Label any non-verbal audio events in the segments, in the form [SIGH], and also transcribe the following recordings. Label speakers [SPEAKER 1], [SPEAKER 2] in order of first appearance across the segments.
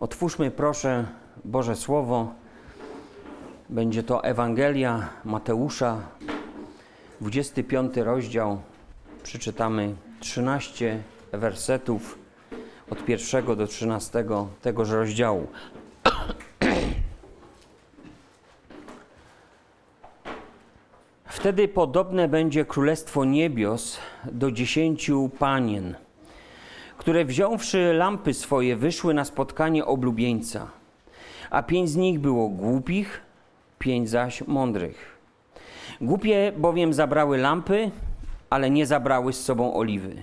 [SPEAKER 1] Otwórzmy proszę Boże Słowo. Będzie to Ewangelia Mateusza, 25 rozdział. Przeczytamy 13 wersetów od pierwszego do 13 tegoż rozdziału. Wtedy podobne będzie królestwo niebios do dziesięciu panien, które wziąwszy lampy swoje, wyszły na spotkanie oblubieńca. A pięć z nich było głupich, pięć zaś mądrych. Głupie bowiem zabrały lampy, ale nie zabrały z sobą oliwy.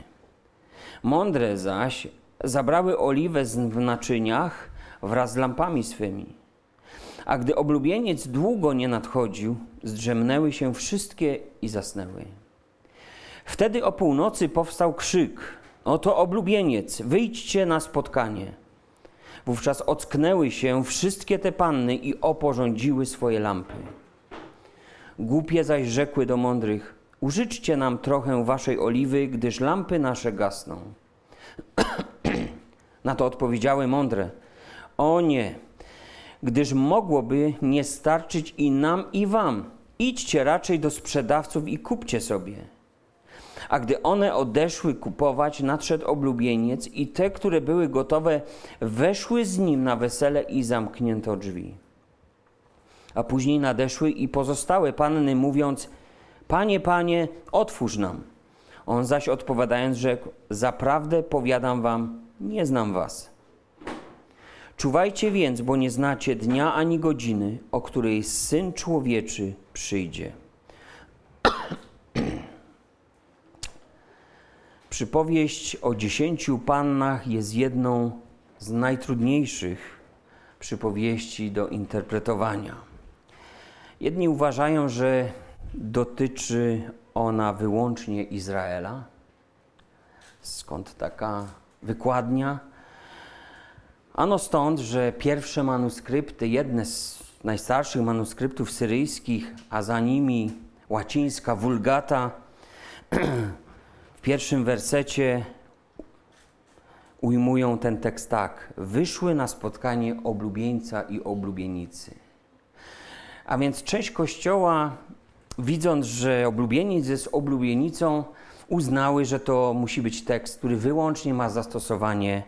[SPEAKER 1] Mądre zaś zabrały oliwę w naczyniach wraz z lampami swymi. A gdy oblubieniec długo nie nadchodził, zdrzemnęły się wszystkie i zasnęły. Wtedy o północy powstał krzyk: Oto oblubieniec, wyjdźcie na spotkanie. Wówczas ocknęły się wszystkie te panny i oporządziły swoje lampy. Głupie zaś rzekły do mądrych: Użyczcie nam trochę waszej oliwy, gdyż lampy nasze gasną. [CLEARS THROAT] Na to odpowiedziały mądre: O nie, gdyż mogłoby nie starczyć i nam, i wam. Idźcie raczej do sprzedawców i kupcie sobie. A gdy one odeszły kupować, nadszedł oblubieniec i te, które były gotowe, weszły z nim na wesele i zamknięto drzwi. A później nadeszły i pozostałe panny, mówiąc: Panie, panie, otwórz nam. On zaś odpowiadając, rzekł: Zaprawdę powiadam wam, nie znam was. Czuwajcie więc, bo nie znacie dnia ani godziny, o której syn człowieczy przyjdzie. Przypowieść o dziesięciu pannach jest jedną z najtrudniejszych przypowieści do interpretowania. Jedni uważają, że dotyczy ona wyłącznie Izraela. Skąd taka wykładnia? Ano stąd, że pierwsze manuskrypty, jedne z najstarszych manuskryptów syryjskich, a za nimi łacińska Vulgata, [CLEARS THROAT] w pierwszym wersecie ujmują ten tekst tak: Wyszły na spotkanie oblubieńca i oblubienicy. A więc część kościoła, widząc, że oblubieniec jest oblubienicą, uznały, że to musi być tekst, który wyłącznie ma zastosowanie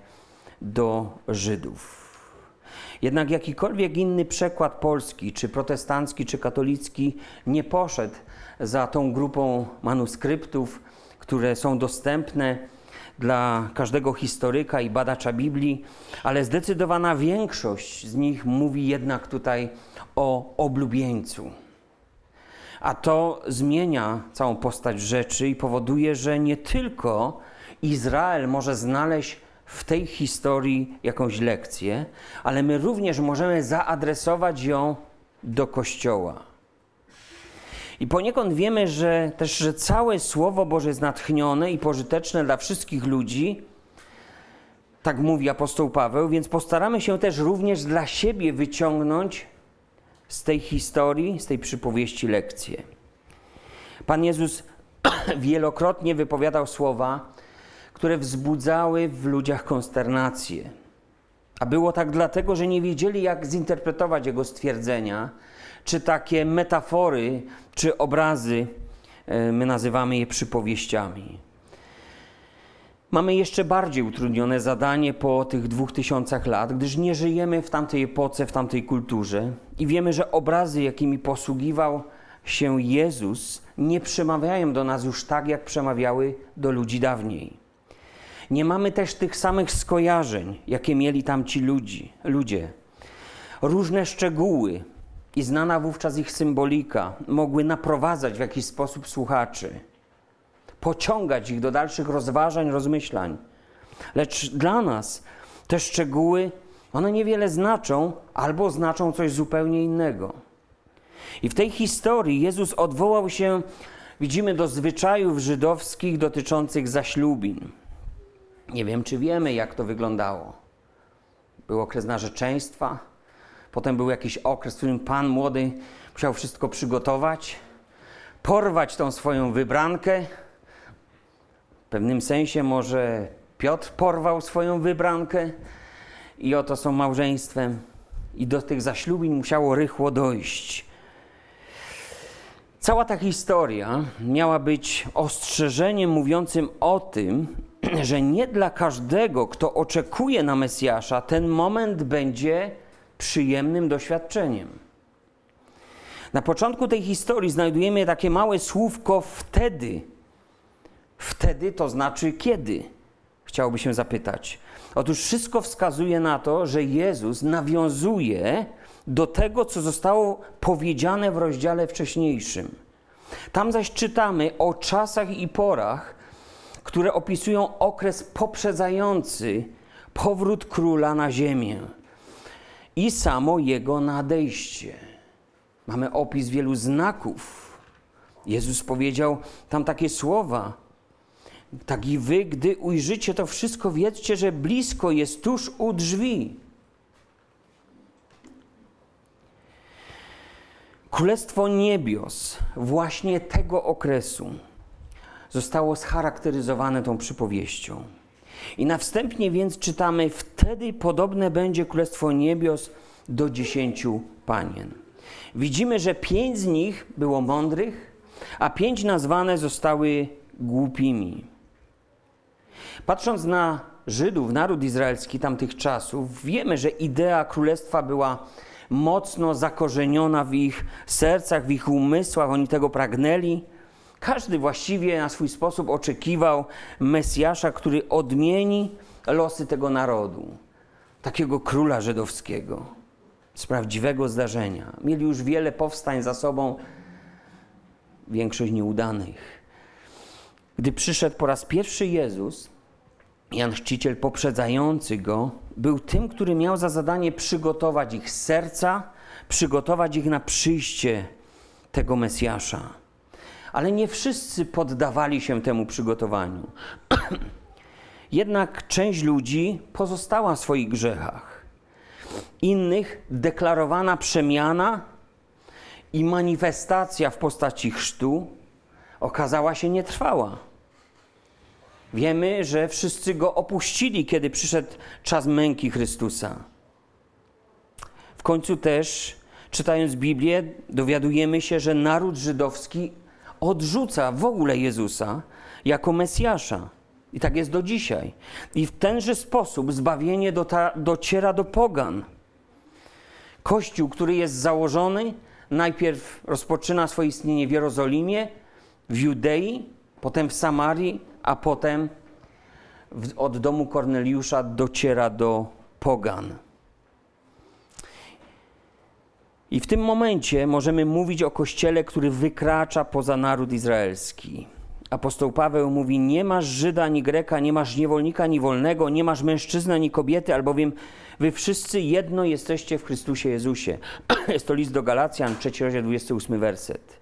[SPEAKER 1] do Żydów. Jednak jakikolwiek inny przekład polski, czy protestancki, czy katolicki, nie poszedł za tą grupą manuskryptów, które są dostępne dla każdego historyka i badacza Biblii, ale zdecydowana większość z nich mówi jednak tutaj o oblubieńcu. A to zmienia całą postać rzeczy i powoduje, że nie tylko Izrael może znaleźć w tej historii jakąś lekcję, ale my również możemy zaadresować ją do Kościoła. I poniekąd wiemy, że też, że całe Słowo Boże jest natchnione i pożyteczne dla wszystkich ludzi, tak mówi apostoł Paweł, więc postaramy się też również dla siebie wyciągnąć z tej historii, z tej przypowieści lekcje. Pan Jezus [CLEARS THROAT] wielokrotnie wypowiadał słowa, które wzbudzały w ludziach konsternację. A było tak dlatego, że nie wiedzieli, jak zinterpretować jego stwierdzenia, czy takie metafory, czy obrazy, e, my nazywamy je przypowieściami. Mamy jeszcze bardziej utrudnione zadanie po tych dwóch tysiącach lat, gdyż nie żyjemy w tamtej epoce, w tamtej kulturze i wiemy, że obrazy, jakimi posługiwał się Jezus, nie przemawiają do nas już tak, jak przemawiały do ludzi dawniej. Nie mamy też tych samych skojarzeń, jakie mieli tamci ludzi, ludzie. Różne szczegóły i znana wówczas ich symbolika mogły naprowadzać w jakiś sposób słuchaczy, pociągać ich do dalszych rozważań, rozmyślań. Lecz dla nas te szczegóły, one niewiele znaczą albo znaczą coś zupełnie innego. I w tej historii Jezus odwołał się, widzimy, do zwyczajów żydowskich dotyczących zaślubin. Nie wiem, czy wiemy, jak to wyglądało. Był okres narzeczeństwa, potem był jakiś okres, w którym pan młody musiał wszystko przygotować, porwać tą swoją wybrankę. W pewnym sensie może Piotr porwał swoją wybrankę i oto są małżeństwem. I do tych zaślubin musiało rychło dojść. Cała ta historia miała być ostrzeżeniem mówiącym o tym, [CLEARS THROAT] że nie dla każdego, kto oczekuje na Mesjasza, ten moment będzie przyjemnym doświadczeniem. Na początku tej historii znajdujemy takie małe słówko wtedy. Wtedy to znaczy kiedy? Chciałoby się zapytać. Otóż wszystko wskazuje na to, że Jezus nawiązuje do tego, co zostało powiedziane w rozdziale wcześniejszym. Tam zaś czytamy o czasach i porach, które opisują okres poprzedzający powrót króla na ziemię i samo jego nadejście. Mamy opis wielu znaków. Jezus powiedział tam takie słowa: Tak i wy, gdy ujrzycie to wszystko, wiedzcie, że blisko jest tuż u drzwi. Królestwo Niebios właśnie tego okresu zostało scharakteryzowane tą przypowieścią. I na wstępnie więc czytamy: Wtedy podobne będzie Królestwo Niebios do dziesięciu panien. Widzimy, że pięć z nich było mądrych, a pięć nazwane zostały głupimi. Patrząc na Żydów, naród izraelski tamtych czasów, wiemy, że idea królestwa była mocno zakorzeniona w ich sercach, w ich umysłach, oni tego pragnęli. Każdy właściwie na swój sposób oczekiwał Mesjasza, który odmieni losy tego narodu, takiego króla żydowskiego, z prawdziwego zdarzenia. Mieli już wiele powstań za sobą, większość nieudanych. Gdy przyszedł po raz pierwszy Jezus, Jan Chrzciciel poprzedzający go był tym, który miał za zadanie przygotować ich serca, przygotować ich na przyjście tego Mesjasza. Ale nie wszyscy poddawali się temu przygotowaniu. [CLEARS THROAT] Jednak część ludzi pozostała w swoich grzechach. Innych deklarowana przemiana i manifestacja w postaci chrztu okazała się nietrwała. Wiemy, że wszyscy go opuścili, kiedy przyszedł czas męki Chrystusa. W końcu też, czytając Biblię, dowiadujemy się, że naród żydowski odrzuca w ogóle Jezusa jako Mesjasza. I tak jest do dzisiaj. I w tenże sposób zbawienie dociera do pogan. Kościół, który jest założony, najpierw rozpoczyna swoje istnienie w Jerozolimie, w Judei, potem w Samarii, a potem w, od domu Korneliusza dociera do pogan. I w tym momencie możemy mówić o kościele, który wykracza poza naród izraelski. Apostoł Paweł mówi: Nie masz Żyda ani Greka, nie masz niewolnika ani wolnego, nie masz mężczyzny ani kobiety, albowiem wy wszyscy jedno jesteście w Chrystusie Jezusie. [CLEARS THROAT] Jest to list do Galacjan, 3 rozdział 28 werset.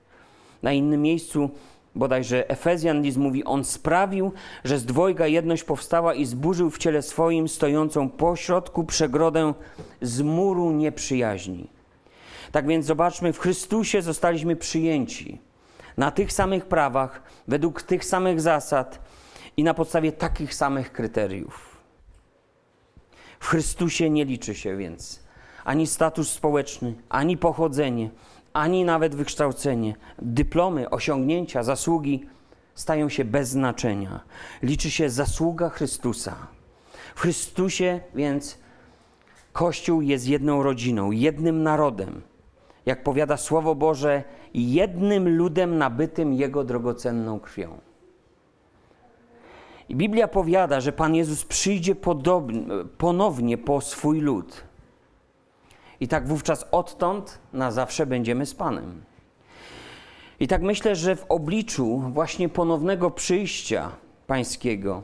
[SPEAKER 1] Na innym miejscu bodajże Efezjan list mówi, on sprawił, że z dwojga jedność powstała i zburzył w ciele swoim stojącą pośrodku przegrodę z muru nieprzyjaźni. Tak więc zobaczmy, w Chrystusie zostaliśmy przyjęci na tych samych prawach, według tych samych zasad i na podstawie takich samych kryteriów. W Chrystusie nie liczy się więc ani status społeczny, ani pochodzenie, ani nawet wykształcenie, dyplomy, osiągnięcia, zasługi stają się bez znaczenia. Liczy się zasługa Chrystusa. W Chrystusie więc Kościół jest jedną rodziną, jednym narodem. Jak powiada Słowo Boże, jednym ludem nabytym Jego drogocenną krwią. I Biblia powiada, że Pan Jezus przyjdzie podobnie, ponownie po swój lud. I tak wówczas odtąd na zawsze będziemy z Panem. I tak myślę, że w obliczu właśnie ponownego przyjścia Pańskiego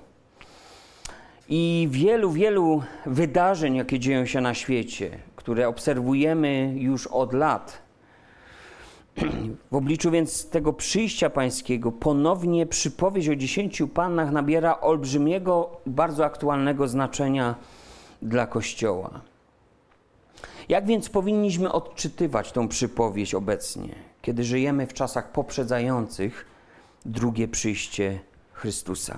[SPEAKER 1] i wielu, wielu wydarzeń, jakie dzieją się na świecie, które obserwujemy już od lat, w obliczu więc tego przyjścia Pańskiego ponownie przypowieść o dziesięciu Pannach nabiera olbrzymiego, bardzo aktualnego znaczenia dla Kościoła. Jak więc powinniśmy odczytywać tą przypowieść obecnie, kiedy żyjemy w czasach poprzedzających drugie przyjście Chrystusa?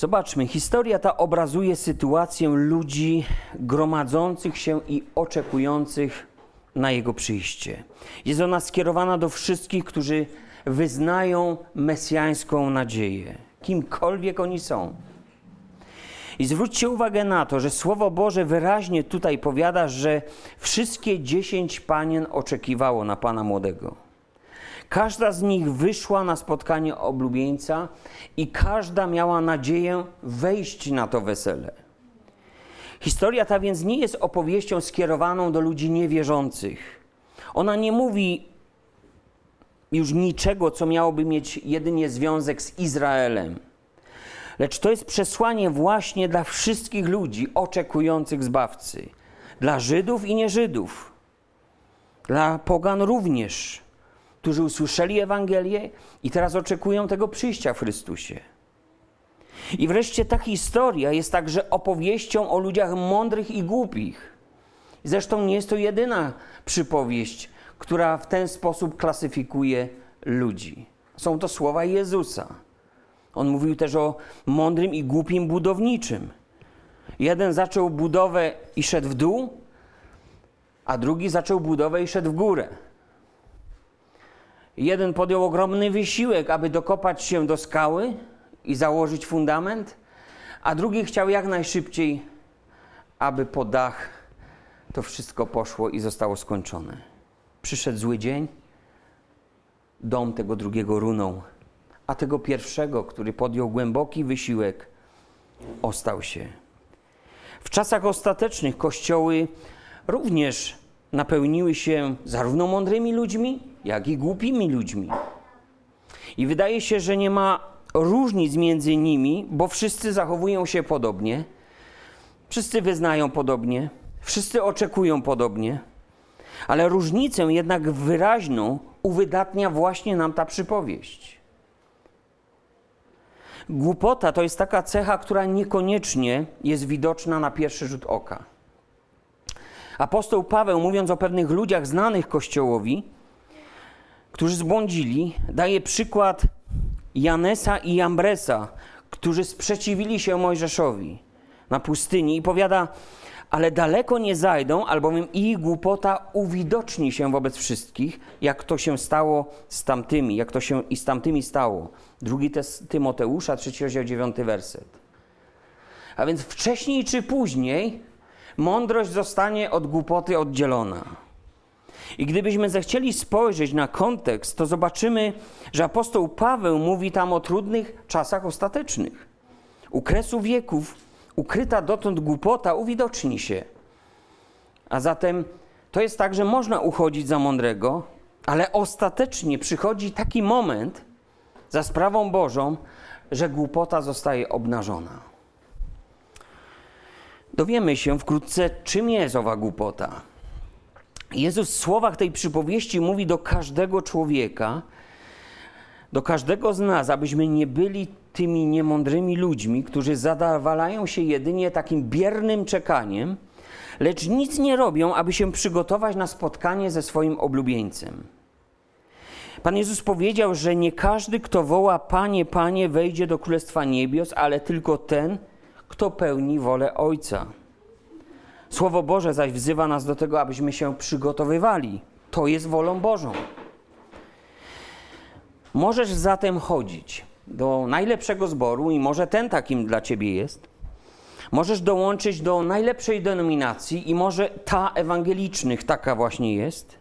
[SPEAKER 1] Zobaczmy, historia ta obrazuje sytuację ludzi gromadzących się i oczekujących na Jego przyjście. Jest ona skierowana do wszystkich, którzy wyznają mesjańską nadzieję, kimkolwiek oni są. I zwróćcie uwagę na to, że Słowo Boże wyraźnie tutaj powiada, że wszystkie dziesięć panien oczekiwało na Pana Młodego. Każda z nich wyszła na spotkanie oblubieńca i każda miała nadzieję wejść na to wesele. Historia ta więc nie jest opowieścią skierowaną do ludzi niewierzących. Ona nie mówi już niczego, co miałoby mieć jedynie związek z Izraelem. Lecz to jest przesłanie właśnie dla wszystkich ludzi oczekujących zbawcy. Dla Żydów i nieżydów. Dla pogan również, którzy usłyszeli Ewangelię i teraz oczekują tego przyjścia w Chrystusie. I wreszcie ta historia jest także opowieścią o ludziach mądrych i głupich. Zresztą nie jest to jedyna przypowieść, która w ten sposób klasyfikuje ludzi. Są to słowa Jezusa. On mówił też o mądrym i głupim budowniczym. Jeden zaczął budowę i szedł w dół, a drugi zaczął budowę i szedł w górę. Jeden podjął ogromny wysiłek, aby dokopać się do skały i założyć fundament, a drugi chciał jak najszybciej, aby po dach to wszystko poszło i zostało skończone. Przyszedł zły dzień, dom tego drugiego runął a tego pierwszego, który podjął głęboki wysiłek, ostał się. W czasach ostatecznych kościoły również napełniły się zarówno mądrymi ludźmi, jak i głupimi ludźmi. I wydaje się, że nie ma różnic między nimi, bo wszyscy zachowują się podobnie, wszyscy wyznają podobnie, wszyscy oczekują podobnie, ale różnicę jednak wyraźną uwydatnia właśnie nam ta przypowieść. Głupota to jest taka cecha, która niekoniecznie jest widoczna na pierwszy rzut oka. Apostoł Paweł, mówiąc o pewnych ludziach znanych Kościołowi, którzy zbłądzili, daje przykład Janesa i Jambresa, którzy sprzeciwili się Mojżeszowi na pustyni i powiada, ale daleko nie zajdą, albowiem ich głupota uwidoczni się wobec wszystkich, jak to się stało z tamtymi, jak to się i z tamtymi stało. Drugi Tymoteusza, trzeci rozdział, dziewiąty werset. A więc wcześniej czy później mądrość zostanie od głupoty oddzielona. I gdybyśmy zechcieli spojrzeć na kontekst, to zobaczymy, że apostoł Paweł mówi tam o trudnych czasach ostatecznych. U kresu wieków ukryta dotąd głupota uwidoczni się. A zatem to jest tak, że można uchodzić za mądrego, ale ostatecznie przychodzi taki moment za sprawą Bożą, że głupota zostaje obnażona. Dowiemy się wkrótce, czym jest owa głupota. Jezus w słowach tej przypowieści mówi do każdego człowieka, do każdego z nas, abyśmy nie byli tymi niemądrymi ludźmi, którzy zadawalają się jedynie takim biernym czekaniem, lecz nic nie robią, aby się przygotować na spotkanie ze swoim oblubieńcem. Pan Jezus powiedział, że nie każdy, kto woła Panie, Panie, wejdzie do Królestwa Niebios, ale tylko ten, kto pełni wolę Ojca. Słowo Boże zaś wzywa nas do tego, abyśmy się przygotowywali. To jest wolą Bożą. Możesz zatem chodzić do najlepszego zboru i może ten takim dla ciebie jest. Możesz dołączyć do najlepszej denominacji i może ta ewangelicznych taka właśnie jest.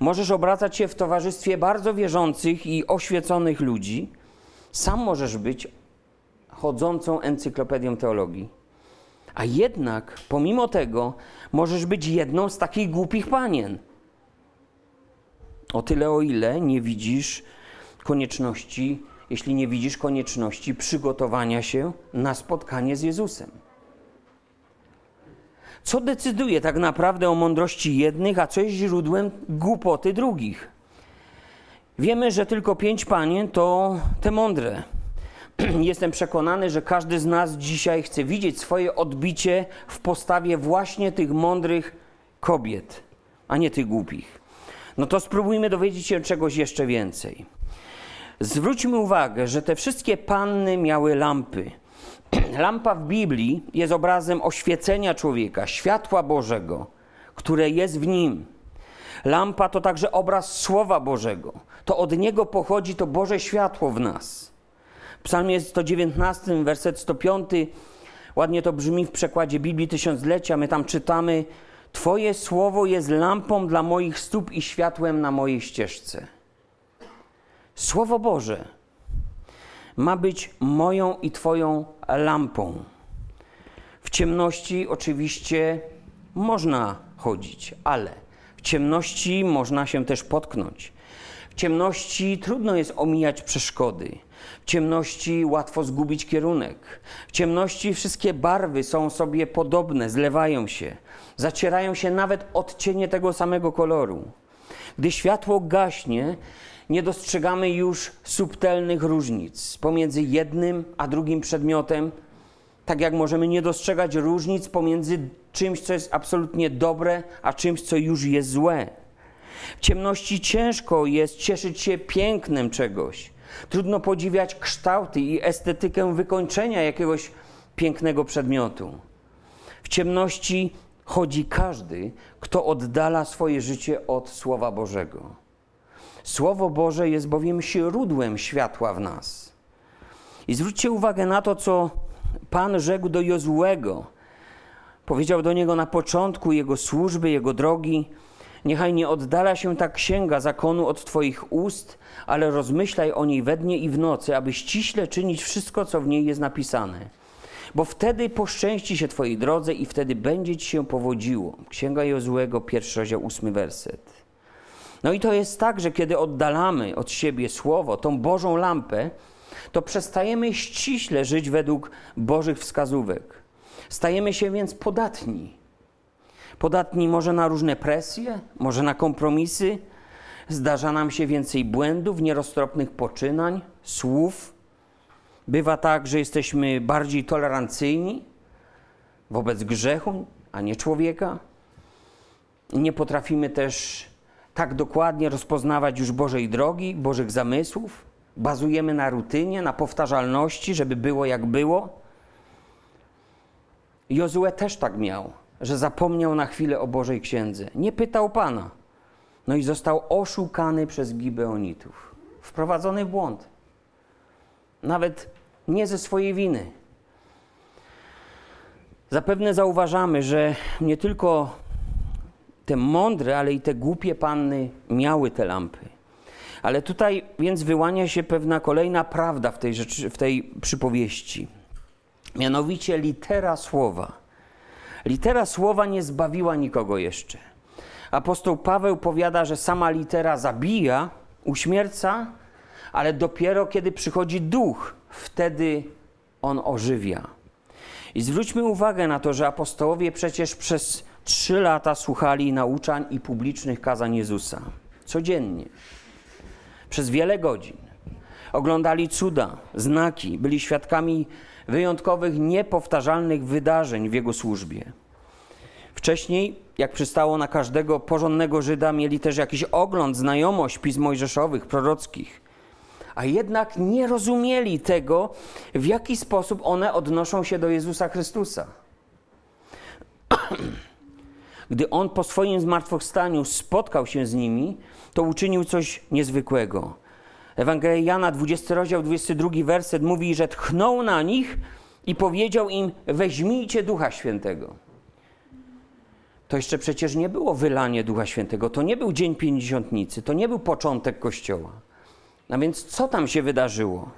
[SPEAKER 1] Możesz obracać się w towarzystwie bardzo wierzących i oświeconych ludzi. Sam możesz być chodzącą encyklopedią teologii. A jednak, pomimo tego, możesz być jedną z takich głupich panien. O tyle, o ile nie widzisz konieczności, jeśli nie widzisz konieczności przygotowania się na spotkanie z Jezusem. Co decyduje tak naprawdę o mądrości jednych, a co jest źródłem głupoty drugich? Wiemy, że tylko pięć panien to te mądre. [CLEARS THROAT] Jestem przekonany, że każdy z nas dzisiaj chce widzieć swoje odbicie w postawie właśnie tych mądrych kobiet, a nie tych głupich. No to spróbujmy dowiedzieć się czegoś jeszcze więcej. Zwróćmy uwagę, że te wszystkie panny miały lampy. [CLEARS THROAT] lampa w Biblii jest obrazem oświecenia człowieka, światła Bożego, które jest w nim. Lampa to także obraz Słowa Bożego. To od niego pochodzi to Boże światło w nas. W psalmie 119, werset 105, ładnie to brzmi w przekładzie Biblii Tysiąclecia. My tam czytamy: Twoje słowo jest lampą dla moich stóp i światłem na mojej ścieżce. Słowo Boże ma być moją i Twoją lampą. W ciemności oczywiście można chodzić, ale w ciemności można się też potknąć. W ciemności trudno jest omijać przeszkody. W ciemności łatwo zgubić kierunek. W ciemności wszystkie barwy są sobie podobne, zlewają się, zacierają się nawet odcienie tego samego koloru. Gdy światło gaśnie, nie dostrzegamy już subtelnych różnic pomiędzy jednym a drugim przedmiotem, tak jak możemy nie dostrzegać różnic pomiędzy czymś, co jest absolutnie dobre, a czymś, co już jest złe. W ciemności ciężko jest cieszyć się pięknem czegoś. Trudno podziwiać kształty i estetykę wykończenia jakiegoś pięknego przedmiotu. W ciemności chodzi każdy, kto oddala swoje życie od Słowa Bożego. Słowo Boże jest bowiem źródłem światła w nas. I zwróćcie uwagę na to, co Pan rzekł do Jozłego. Powiedział do niego na początku jego służby, jego drogi: Niechaj nie oddala się ta księga zakonu od Twoich ust, ale rozmyślaj o niej we dnie i w nocy, aby ściśle czynić wszystko, co w niej jest napisane. Bo wtedy poszczęści się Twojej drodze i wtedy będzie Ci się powodziło. Księga Jozłego, pierwszy rozdział, ósmy werset. No i to jest tak, że kiedy oddalamy od siebie słowo, tą Bożą lampę, to przestajemy ściśle żyć według Bożych wskazówek. Stajemy się więc podatni. Podatni może na różne presje, może na kompromisy. Zdarza nam się więcej błędów, nieroztropnych poczynań, słów. Bywa tak, że jesteśmy bardziej tolerancyjni wobec grzechu, a nie człowieka. Nie potrafimy też tak dokładnie rozpoznawać już Bożej drogi, Bożych zamysłów. Bazujemy na rutynie, na powtarzalności, żeby było jak było. Jozue też tak miał, że zapomniał na chwilę o Bożej Księdze. Nie pytał Pana. No i został oszukany przez Gibeonitów. Wprowadzony w błąd. Nawet nie ze swojej winy. Zapewne zauważamy, że nie tylko te mądre, ale i te głupie panny miały te lampy. Ale tutaj więc wyłania się pewna kolejna prawda w tej, rzeczy, w tej przypowieści. Mianowicie litera słowa. Litera słowa nie zbawiła nikogo jeszcze. Apostoł Paweł powiada, że sama litera zabija, uśmierca, ale dopiero kiedy przychodzi duch, wtedy on ożywia. I zwróćmy uwagę na to, że apostołowie przecież przez trzy lata słuchali nauczań i publicznych kazań Jezusa. Codziennie. Przez wiele godzin. Oglądali cuda, znaki, byli świadkami wyjątkowych, niepowtarzalnych wydarzeń w Jego służbie. Wcześniej, jak przystało na każdego porządnego Żyda, mieli też jakiś ogląd, znajomość pism mojżeszowych, prorockich. A jednak nie rozumieli tego, w jaki sposób one odnoszą się do Jezusa Chrystusa. [CLEARS THROAT] Gdy on po swoim zmartwychwstaniu spotkał się z nimi, to uczynił coś niezwykłego. Ewangelia Jana, 20 rozdział, 22 werset mówi, że tchnął na nich i powiedział im: Weźmijcie Ducha Świętego. To jeszcze przecież nie było wylanie Ducha Świętego, to nie był dzień pięćdziesiątnicy, to nie był początek Kościoła. A więc co tam się wydarzyło?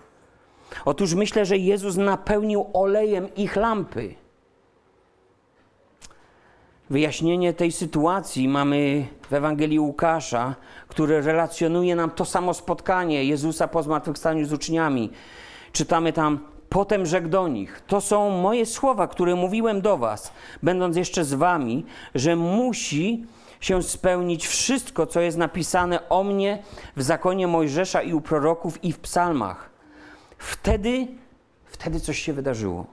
[SPEAKER 1] Otóż myślę, że Jezus napełnił olejem ich lampy. Wyjaśnienie tej sytuacji mamy w Ewangelii Łukasza, które relacjonuje nam to samo spotkanie Jezusa po zmartwychwstaniu z uczniami. Czytamy tam: Potem rzekł do nich: To są moje słowa, które mówiłem do was, będąc jeszcze z wami, że musi się spełnić wszystko, co jest napisane o mnie w zakonie Mojżesza i u proroków i w psalmach. Wtedy, wtedy coś się wydarzyło.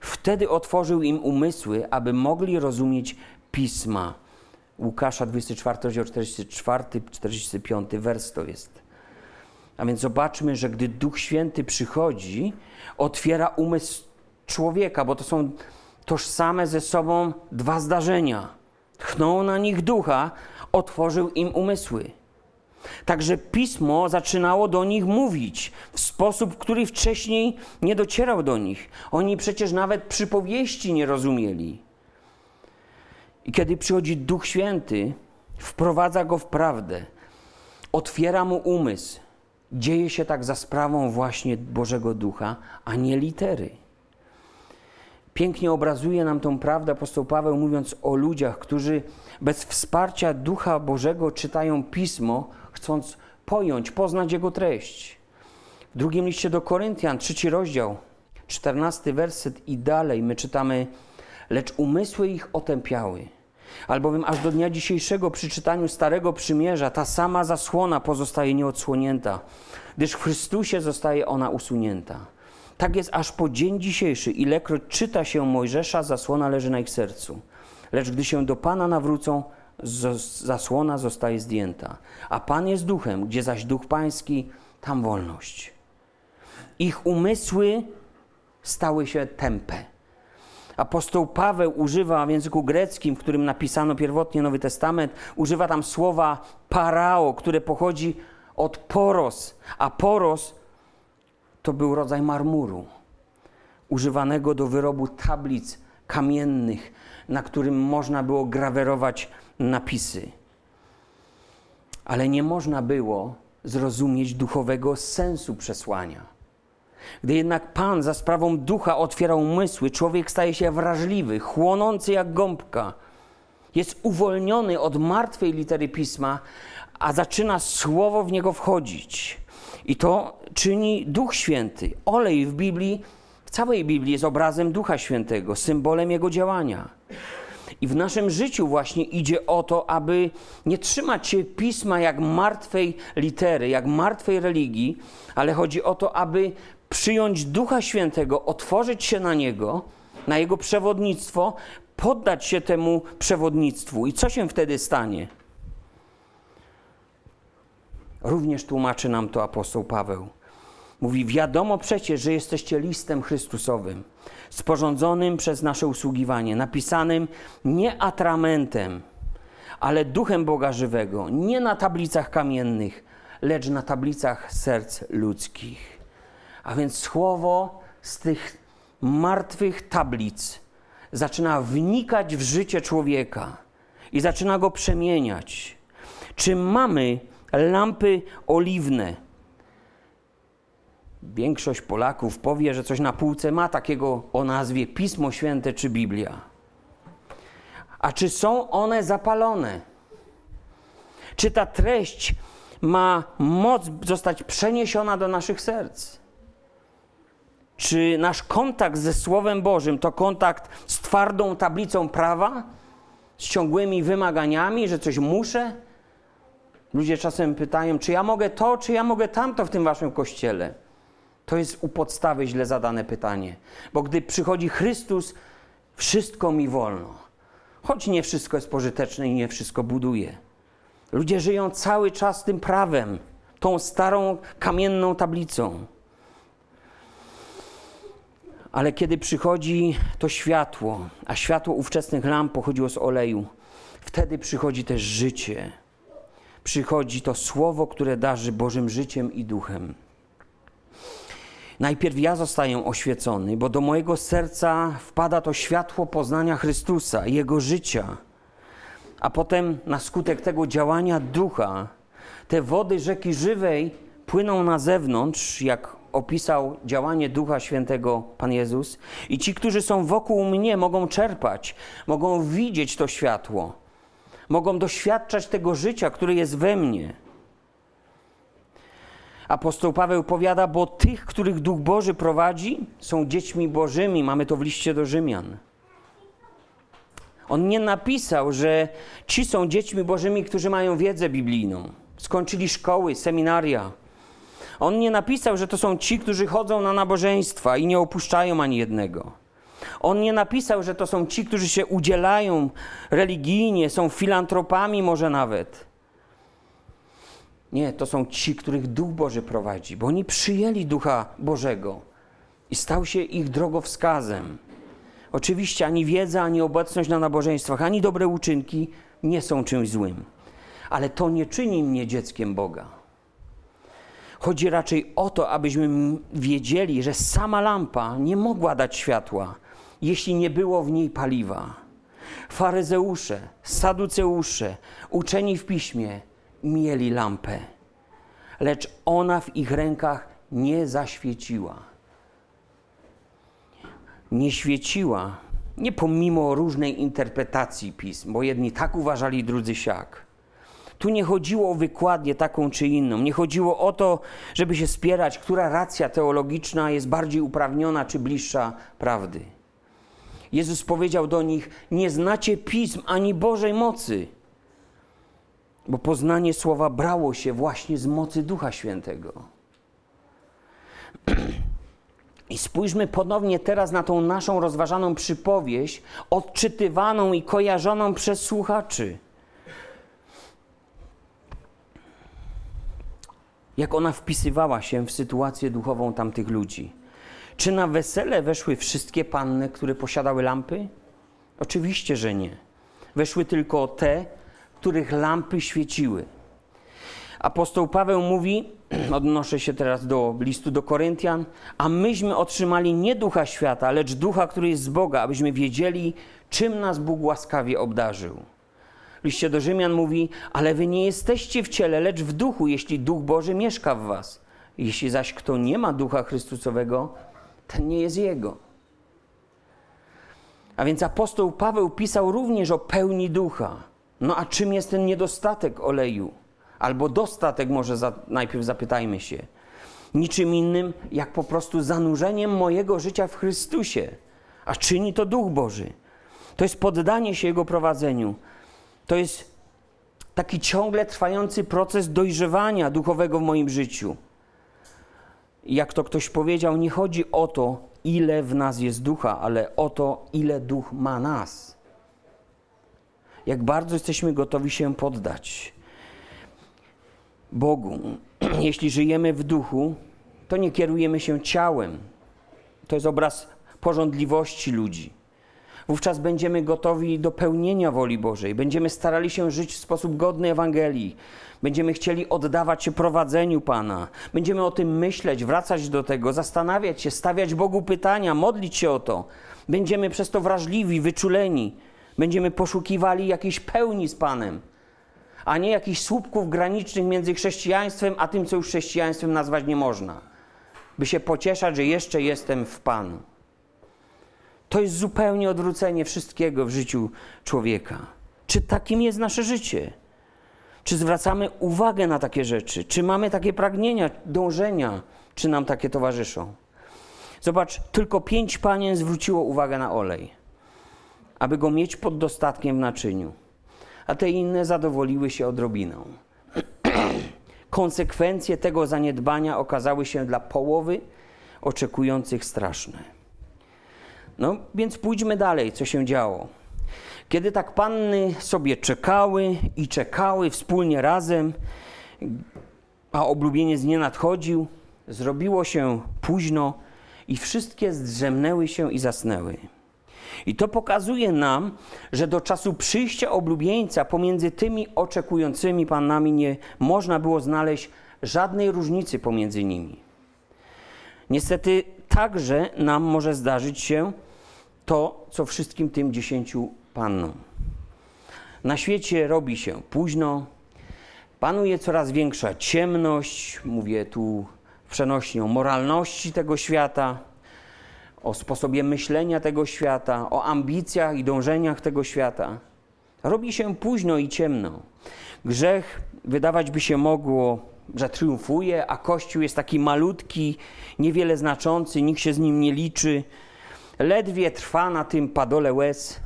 [SPEAKER 1] Wtedy otworzył im umysły, aby mogli rozumieć pisma. Łukasza 24, rozdział 44, 45 wers to jest. A więc zobaczmy, że gdy Duch Święty przychodzi, otwiera umysł człowieka, bo to są tożsame ze sobą dwa zdarzenia. Tchnął na nich ducha, otworzył im umysły. Także pismo zaczynało do nich mówić w sposób, który wcześniej nie docierał do nich. Oni przecież nawet przypowieści nie rozumieli. I kiedy przychodzi Duch Święty, wprowadza go w prawdę, otwiera mu umysł. Dzieje się tak za sprawą właśnie Bożego Ducha, a nie litery. Pięknie obrazuje nam tą prawdę apostoł Paweł, mówiąc o ludziach, którzy bez wsparcia Ducha Bożego czytają pismo, chcąc pojąć, poznać jego treść. W drugim liście do Koryntian, trzeci rozdział, czternasty werset i dalej my czytamy: Lecz umysły ich otępiały. Albowiem aż do dnia dzisiejszego przy czytaniu Starego Przymierza ta sama zasłona pozostaje nieodsłonięta, gdyż w Chrystusie zostaje ona usunięta. Tak jest aż po dzień dzisiejszy, ilekroć czyta się Mojżesza, zasłona leży na ich sercu. Lecz gdy się do Pana nawrócą, zasłona zostaje zdjęta. A Pan jest duchem, gdzie zaś duch pański, tam wolność. Ich umysły stały się tępe. Apostoł Paweł używa w języku greckim, w którym napisano pierwotnie Nowy Testament, używa tam słowa parao, które pochodzi od poros, a poros to był rodzaj marmuru, używanego do wyrobu tablic kamiennych, na którym można było grawerować napisy. Ale nie można było zrozumieć duchowego sensu przesłania. Gdy jednak Pan za sprawą ducha otwiera umysły, człowiek staje się wrażliwy, chłonący jak gąbka. Jest uwolniony od martwej litery pisma, a zaczyna słowo w niego wchodzić. I to czyni Duch Święty. Olej w Biblii, w całej Biblii jest obrazem Ducha Świętego, symbolem jego działania. I w naszym życiu właśnie idzie o to, aby nie trzymać się pisma jak martwej litery, jak martwej religii, ale chodzi o to, aby przyjąć Ducha Świętego, otworzyć się na Niego, na Jego przewodnictwo, poddać się temu przewodnictwu. I co się wtedy stanie? Również tłumaczy nam to apostoł Paweł. Mówi: Wiadomo przecież, że jesteście listem Chrystusowym, sporządzonym przez nasze usługiwanie, napisanym nie atramentem, ale duchem Boga żywego, nie na tablicach kamiennych, lecz na tablicach serc ludzkich. A więc słowo z tych martwych tablic zaczyna wnikać w życie człowieka i zaczyna go przemieniać. Czy mamy lampy oliwne? Większość Polaków powie, że coś na półce ma takiego o nazwie Pismo Święte czy Biblia. A czy są one zapalone? Czy ta treść ma moc zostać przeniesiona do naszych serc? Czy nasz kontakt ze Słowem Bożym to kontakt z twardą tablicą prawa, z ciągłymi wymaganiami, że coś muszę? Ludzie czasem pytają, czy ja mogę to, czy ja mogę tamto w tym waszym kościele. To jest u podstawy źle zadane pytanie, bo gdy przychodzi Chrystus, wszystko mi wolno. Choć nie wszystko jest pożyteczne i nie wszystko buduje. Ludzie żyją cały czas tym prawem, tą starą kamienną tablicą. Ale kiedy przychodzi to światło, a światło ówczesnych lamp pochodziło z oleju, wtedy przychodzi też życie. Przychodzi to słowo, które darzy Bożym życiem i duchem. Najpierw ja zostaję oświecony, bo do mojego serca wpada to światło poznania Chrystusa, Jego życia. A potem na skutek tego działania ducha, te wody rzeki żywej płyną na zewnątrz, jak opisał działanie Ducha Świętego Pan Jezus, i ci, którzy są wokół mnie, mogą czerpać, mogą widzieć to światło, mogą doświadczać tego życia, które jest we mnie. Apostoł Paweł powiada, bo tych, których Duch Boży prowadzi, są dziećmi Bożymi. Mamy to w liście do Rzymian. On nie napisał, że ci są dziećmi Bożymi, którzy mają wiedzę biblijną, skończyli szkoły, seminaria. On nie napisał, że to są ci, którzy chodzą na nabożeństwa i nie opuszczają ani jednego. On nie napisał, że to są ci, którzy się udzielają religijnie, są filantropami może nawet. Nie, to są ci, których Duch Boży prowadzi, bo oni przyjęli Ducha Bożego. i stał się ich drogowskazem. Oczywiście ani wiedza, ani obecność na nabożeństwach, ani dobre uczynki nie są czymś złym, ale to nie czyni mnie dzieckiem Boga. Chodzi raczej o to, abyśmy wiedzieli, że sama lampa nie mogła dać światła, jeśli nie było w niej paliwa. Faryzeusze, saduceusze, uczeni w piśmie mieli lampę, lecz ona w ich rękach nie zaświeciła. Nie świeciła, nie pomimo różnej interpretacji pism, bo jedni tak uważali, drudzy siak. Tu nie chodziło o wykładnię taką czy inną. Nie chodziło o to, żeby się spierać, która racja teologiczna jest bardziej uprawniona czy bliższa prawdy. Jezus powiedział do nich: Nie znacie pism ani Bożej mocy, bo poznanie słowa brało się właśnie z mocy Ducha Świętego. [CLEARS THROAT] I spójrzmy ponownie teraz na tą naszą rozważaną przypowieść, odczytywaną i kojarzoną przez słuchaczy. Jak ona wpisywała się w sytuację duchową tamtych ludzi. Czy na wesele weszły wszystkie panny, które posiadały lampy? Oczywiście, że nie. Weszły tylko te, których lampy świeciły. Apostoł Paweł mówi, [CLEARS THROAT] odnoszę się teraz do listu do Koryntian, a myśmy otrzymali nie ducha świata, lecz ducha, który jest z Boga, abyśmy wiedzieli, czym nas Bóg łaskawie obdarzył. Liście do Rzymian mówi, ale wy nie jesteście w ciele, lecz w duchu, jeśli duch Boży mieszka w was. Jeśli zaś kto nie ma ducha Chrystusowego, ten nie jest jego. A więc apostoł Paweł pisał również o pełni ducha. No a czym jest ten niedostatek oleju? Albo dostatek, może za, najpierw zapytajmy się. Niczym innym, jak po prostu zanurzeniem mojego życia w Chrystusie. A czyni to Duch Boży. To jest poddanie się Jego prowadzeniu. To jest taki ciągle trwający proces dojrzewania duchowego w moim życiu. Jak to ktoś powiedział, nie chodzi o to, ile w nas jest ducha, ale o to, ile duch ma nas. Jak bardzo jesteśmy gotowi się poddać Bogu. [CLEARS THROAT] Jeśli żyjemy w duchu, to nie kierujemy się ciałem. To jest obraz porządliwości ludzi. Wówczas będziemy gotowi do pełnienia woli Bożej. Będziemy starali się żyć w sposób godny Ewangelii. Będziemy chcieli oddawać się prowadzeniu Pana. Będziemy o tym myśleć, wracać do tego, zastanawiać się, stawiać Bogu pytania, modlić się o to. Będziemy przez to wrażliwi, wyczuleni. Będziemy poszukiwali jakiejś pełni z Panem, a nie jakichś słupków granicznych między chrześcijaństwem a tym, co już chrześcijaństwem nazwać nie można. By się pocieszać, że jeszcze jestem w Panu. To jest zupełnie odwrócenie wszystkiego w życiu człowieka. Czy takim jest nasze życie? Czy zwracamy uwagę na takie rzeczy? Czy mamy takie pragnienia, dążenia? Czy nam takie towarzyszą? Zobacz, tylko pięć panien zwróciło uwagę na olej, aby go mieć pod dostatkiem w naczyniu, a te inne zadowoliły się odrobiną. [CLEARS THROAT] Konsekwencje tego zaniedbania okazały się dla połowy oczekujących straszne. No więc pójdźmy dalej, co się działo. Kiedy tak panny sobie czekały i czekały wspólnie razem, a oblubieniec nie nadchodził, zrobiło się późno i wszystkie zdrzemnęły się i zasnęły. I to pokazuje nam, że do czasu przyjścia oblubieńca pomiędzy tymi oczekującymi panami nie można było znaleźć żadnej różnicy pomiędzy nimi. Niestety także nam może zdarzyć się, to, co wszystkim tym dziesięciu pannom. Na świecie robi się późno, panuje coraz większa ciemność, mówię tu przenośnie o moralności tego świata, o sposobie myślenia tego świata, o ambicjach i dążeniach tego świata. Robi się późno i ciemno. Grzech wydawać by się mogło, że triumfuje, a Kościół jest taki malutki, niewiele znaczący, nikt się z nim nie liczy ledwie trwa na tym padole łez.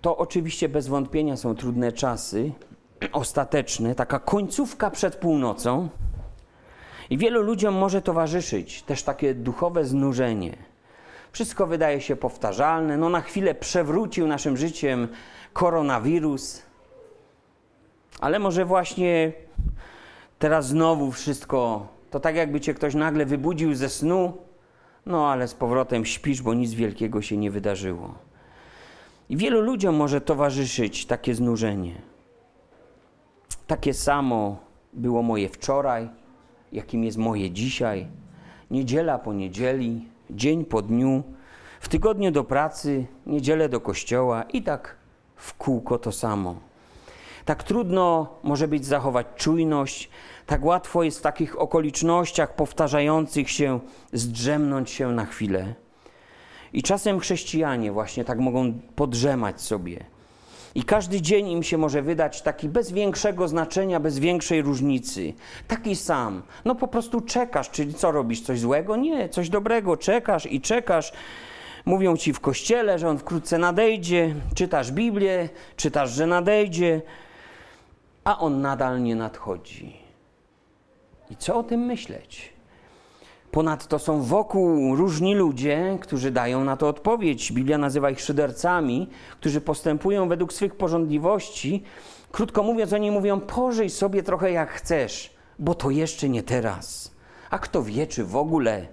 [SPEAKER 1] To oczywiście bez wątpienia są trudne czasy, [CLEARS THROAT] ostateczne, taka końcówka przed północą. I wielu ludziom może towarzyszyć też takie duchowe znużenie. Wszystko wydaje się powtarzalne. No na chwilę przewrócił naszym życiem koronawirus, ale może właśnie teraz znowu wszystko to tak jakby cię ktoś nagle wybudził ze snu, no ale z powrotem śpisz, bo nic wielkiego się nie wydarzyło. I wielu ludziom może towarzyszyć takie znużenie. Takie samo było moje wczoraj, jakim jest moje dzisiaj, niedziela po niedzieli, dzień po dniu, w tygodniu do pracy, niedzielę do kościoła i tak w kółko to samo. Tak trudno może być zachować czujność, tak łatwo jest w takich okolicznościach powtarzających się zdrzemnąć się na chwilę. I czasem chrześcijanie właśnie tak mogą podrzemać sobie. I każdy dzień im się może wydać taki bez większego znaczenia, bez większej różnicy. Taki sam. No po prostu czekasz, czyli co robisz? Coś złego? Nie, coś dobrego. Czekasz i czekasz. Mówią ci w kościele, że on wkrótce nadejdzie. Czytasz Biblię, czytasz, że nadejdzie, a on nadal nie nadchodzi. I co o tym myśleć? Ponadto są wokół różni ludzie, którzy dają na to odpowiedź. Biblia nazywa ich szydercami, którzy postępują według swych porządliwości. Krótko mówiąc, oni mówią: pożyj sobie trochę jak chcesz, bo to jeszcze nie teraz. A kto wie, czy w ogóle.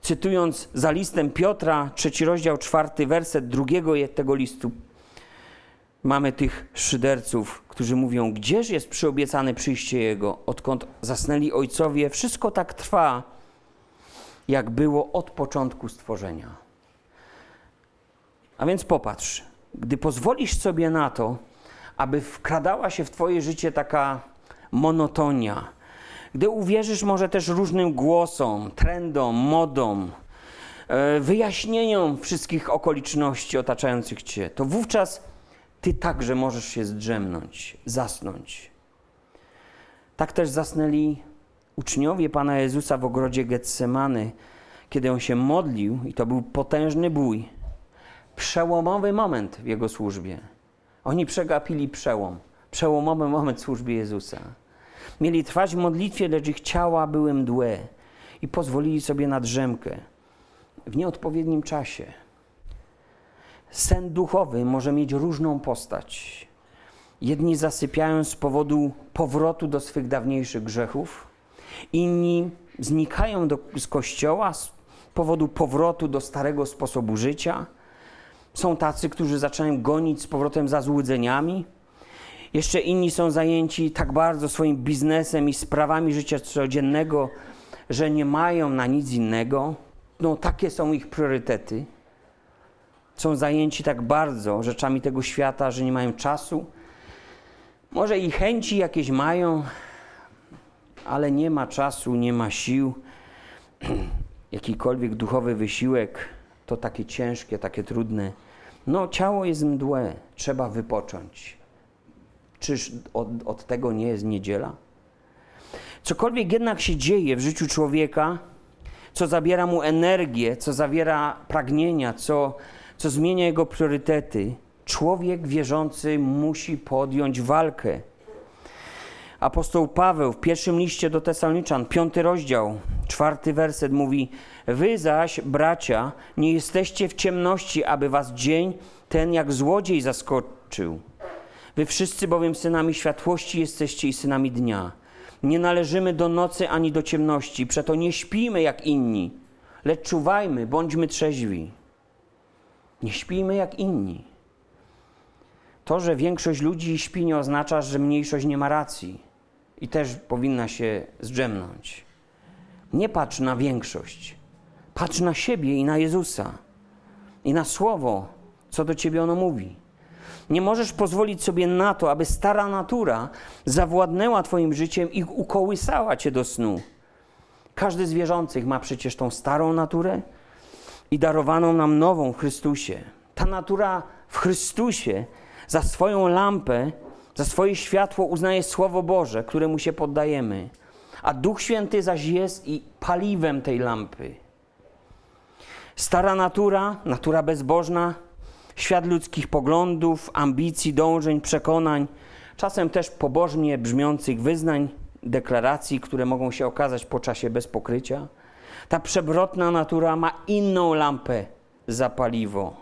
[SPEAKER 1] Cytując za listem Piotra, trzeci rozdział, czwarty werset drugiego tego listu, mamy tych szyderców, którzy mówią: Gdzież jest przyobiecane przyjście Jego, odkąd zasnęli ojcowie? Wszystko tak trwa jak było od początku stworzenia. A więc popatrz, gdy pozwolisz sobie na to, aby wkradała się w Twoje życie taka monotonia, gdy uwierzysz może też różnym głosom, trendom, modom, e, wyjaśnieniom wszystkich okoliczności otaczających Cię, to wówczas Ty także możesz się zdrzemnąć, zasnąć. Tak też zasnęli uczniowie Pana Jezusa w ogrodzie Getsemany, kiedy on się modlił, i to był potężny bój, przełomowy moment w jego służbie. Oni przegapili przełom, przełomowy moment w służbie Jezusa. Mieli trwać w modlitwie, lecz ich ciała były mdłe i pozwolili sobie na drzemkę w nieodpowiednim czasie. Sen duchowy może mieć różną postać. Jedni zasypiają z powodu powrotu do swych dawniejszych grzechów, Inni znikają do, z kościoła z powodu powrotu do starego sposobu życia. Są tacy, którzy zaczynają gonić z powrotem za złudzeniami. Jeszcze inni są zajęci tak bardzo swoim biznesem i sprawami życia codziennego, że nie mają na nic innego. No, takie są ich priorytety. Są zajęci tak bardzo rzeczami tego świata, że nie mają czasu. Może i chęci jakieś mają, ale nie ma czasu, nie ma sił. [CLEARS THROAT] Jakikolwiek duchowy wysiłek to takie ciężkie, takie trudne. No, ciało jest mdłe, trzeba wypocząć. Czyż od, od tego nie jest niedziela? Cokolwiek jednak się dzieje w życiu człowieka, co zabiera mu energię, co zawiera pragnienia, co, co zmienia jego priorytety, człowiek wierzący musi podjąć walkę apostoł Paweł w pierwszym liście do Tesaloniczan, piąty rozdział, czwarty werset mówi: Wy zaś, bracia, nie jesteście w ciemności, aby was dzień ten jak złodziej zaskoczył. Wy wszyscy bowiem synami światłości jesteście i synami dnia. Nie należymy do nocy ani do ciemności, przeto nie śpimy jak inni, lecz czuwajmy, bądźmy trzeźwi. Nie śpimy jak inni. To, że większość ludzi śpi, nie oznacza, że mniejszość nie ma racji i też powinna się zdrzemnąć. Nie patrz na większość. Patrz na siebie i na Jezusa i na słowo, co do ciebie ono mówi. Nie możesz pozwolić sobie na to, aby stara natura zawładnęła twoim życiem i ukołysała cię do snu. Każdy z wierzących ma przecież tą starą naturę i darowaną nam nową w Chrystusie. Ta natura w Chrystusie za swoją lampę za swoje światło uznaje Słowo Boże, któremu się poddajemy, a Duch Święty zaś jest i paliwem tej lampy. Stara natura, natura bezbożna, świat ludzkich poglądów, ambicji, dążeń, przekonań, czasem też pobożnie brzmiących wyznań, deklaracji, które mogą się okazać po czasie bez pokrycia. Ta przewrotna natura ma inną lampę za paliwo.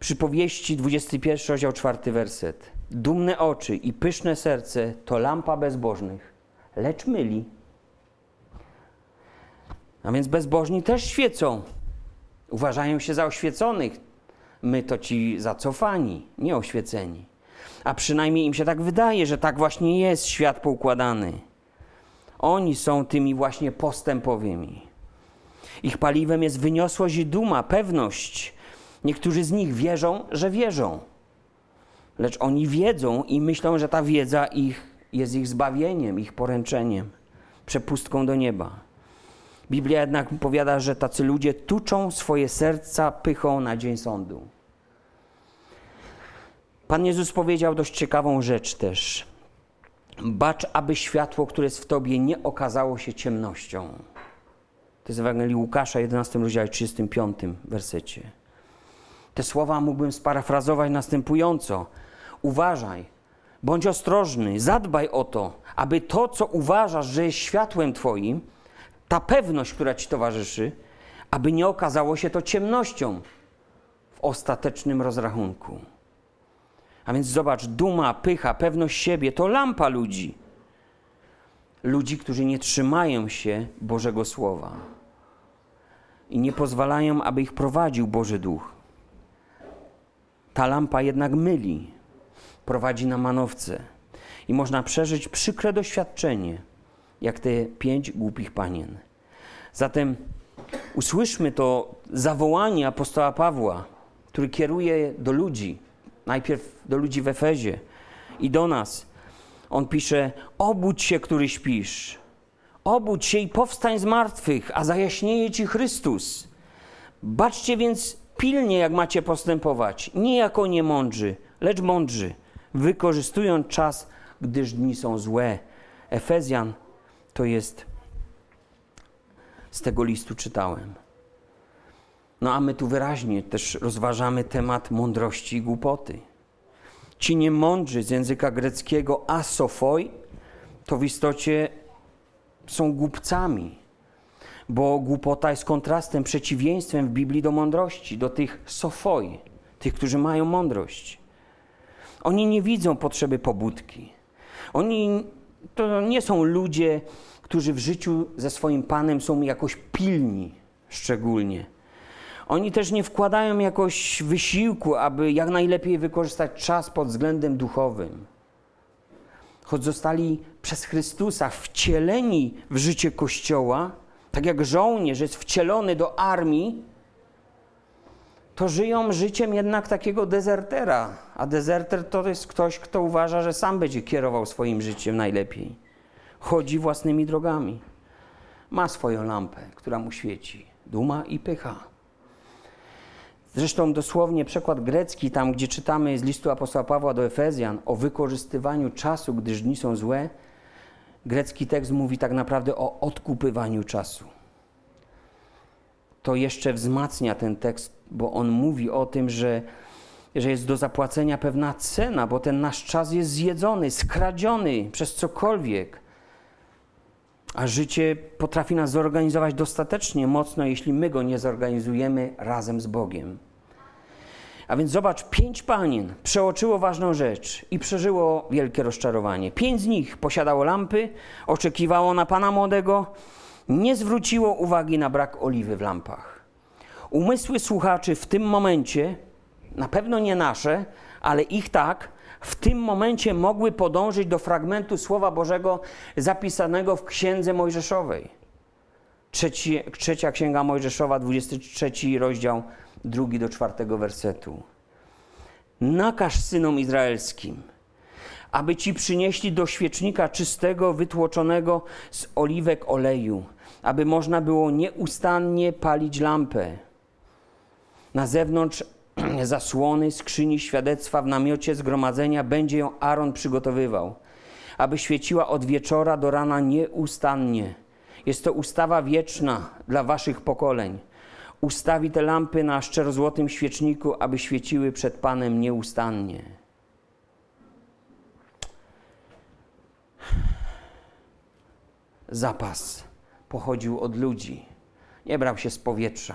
[SPEAKER 1] Przypowieści 21 rozdział 4 werset. Dumne oczy i pyszne serce to lampa bezbożnych, lecz myli. A więc bezbożni też świecą. Uważają się za oświeconych. My to ci zacofani, nie oświeceni. A przynajmniej im się tak wydaje, że tak właśnie jest świat poukładany. Oni są tymi właśnie postępowymi. Ich paliwem jest wyniosłość i duma, pewność. Niektórzy z nich wierzą, że wierzą. Lecz oni wiedzą i myślą, że ta wiedza ich jest ich zbawieniem, ich poręczeniem, przepustką do nieba. Biblia jednak powiada, że tacy ludzie tuczą swoje serca pychą na dzień sądu. Pan Jezus powiedział dość ciekawą rzecz też. Bacz, aby światło, które jest w tobie, nie okazało się ciemnością. To jest Ewangelii Łukasza, 11 rozdziale, 35 wersecie. Te słowa mógłbym sparafrazować następująco. Uważaj, bądź ostrożny, zadbaj o to, aby to, co uważasz, że jest światłem Twoim, ta pewność, która Ci towarzyszy, aby nie okazało się to ciemnością w ostatecznym rozrachunku. A więc zobacz, duma, pycha, pewność siebie to lampa ludzi. Ludzi, którzy nie trzymają się Bożego Słowa i nie pozwalają, aby ich prowadził Boży Duch. Ta lampa jednak myli, prowadzi na manowce i można przeżyć przykre doświadczenie, jak te pięć głupich panien. Zatem usłyszmy to zawołanie apostoła Pawła, który kieruje do ludzi, najpierw do ludzi w Efezie i do nas. On pisze: Obudź się, który śpisz. Obudź się i powstań z martwych, a zajaśnieje ci Chrystus. Baczcie więc pilnie, jak macie postępować, nie jako niemądrzy, lecz mądrzy, wykorzystując czas, gdyż dni są złe. Efezjan to jest, z tego listu czytałem. No a my tu wyraźnie też rozważamy temat mądrości i głupoty. Ci niemądrzy z języka greckiego asofoi to w istocie są głupcami, bo głupota jest kontrastem, przeciwieństwem w Biblii do mądrości, do tych sofoi, tych, którzy mają mądrość. Oni nie widzą potrzeby pobudki. Oni to nie są ludzie, którzy w życiu ze swoim Panem są jakoś pilni szczególnie. Oni też nie wkładają jakoś wysiłku, aby jak najlepiej wykorzystać czas pod względem duchowym. Choć zostali przez Chrystusa wcieleni w życie Kościoła, tak jak żołnierz jest wcielony do armii, to żyją życiem jednak takiego dezertera. A dezerter to jest ktoś, kto uważa, że sam będzie kierował swoim życiem najlepiej. Chodzi własnymi drogami. Ma swoją lampę, która mu świeci. Duma i pycha. Zresztą dosłownie przekład grecki, tam gdzie czytamy z listu apostoła Pawła do Efezjan o wykorzystywaniu czasu, gdyż dni są złe, grecki tekst mówi tak naprawdę o odkupywaniu czasu. To jeszcze wzmacnia ten tekst, bo on mówi o tym, że, że jest do zapłacenia pewna cena, bo ten nasz czas jest zjedzony, skradziony przez cokolwiek. A życie potrafi nas zorganizować dostatecznie mocno, jeśli my go nie zorganizujemy razem z Bogiem. A więc zobacz, pięć panien przeoczyło ważną rzecz i przeżyło wielkie rozczarowanie. Pięć z nich posiadało lampy, oczekiwało na pana młodego, nie zwróciło uwagi na brak oliwy w lampach. Umysły słuchaczy w tym momencie, na pewno nie nasze, ale ich tak, w tym momencie mogły podążyć do fragmentu Słowa Bożego zapisanego w Księdze Mojżeszowej. Trzeci, trzecia Księga Mojżeszowa, 23 rozdział, drugi do czwartego wersetu. Nakaż synom izraelskim, aby ci przynieśli do świecznika czystego, wytłoczonego z oliwek oleju, aby można było nieustannie palić lampę. Na zewnątrz [CLEARS THROAT] zasłony skrzyni świadectwa w namiocie zgromadzenia będzie ją Aaron przygotowywał, aby świeciła od wieczora do rana nieustannie. Jest to ustawa wieczna dla waszych pokoleń. Ustawi te lampy na szczerozłotym świeczniku, aby świeciły przed Panem nieustannie. Zapas pochodził od ludzi, nie brał się z powietrza.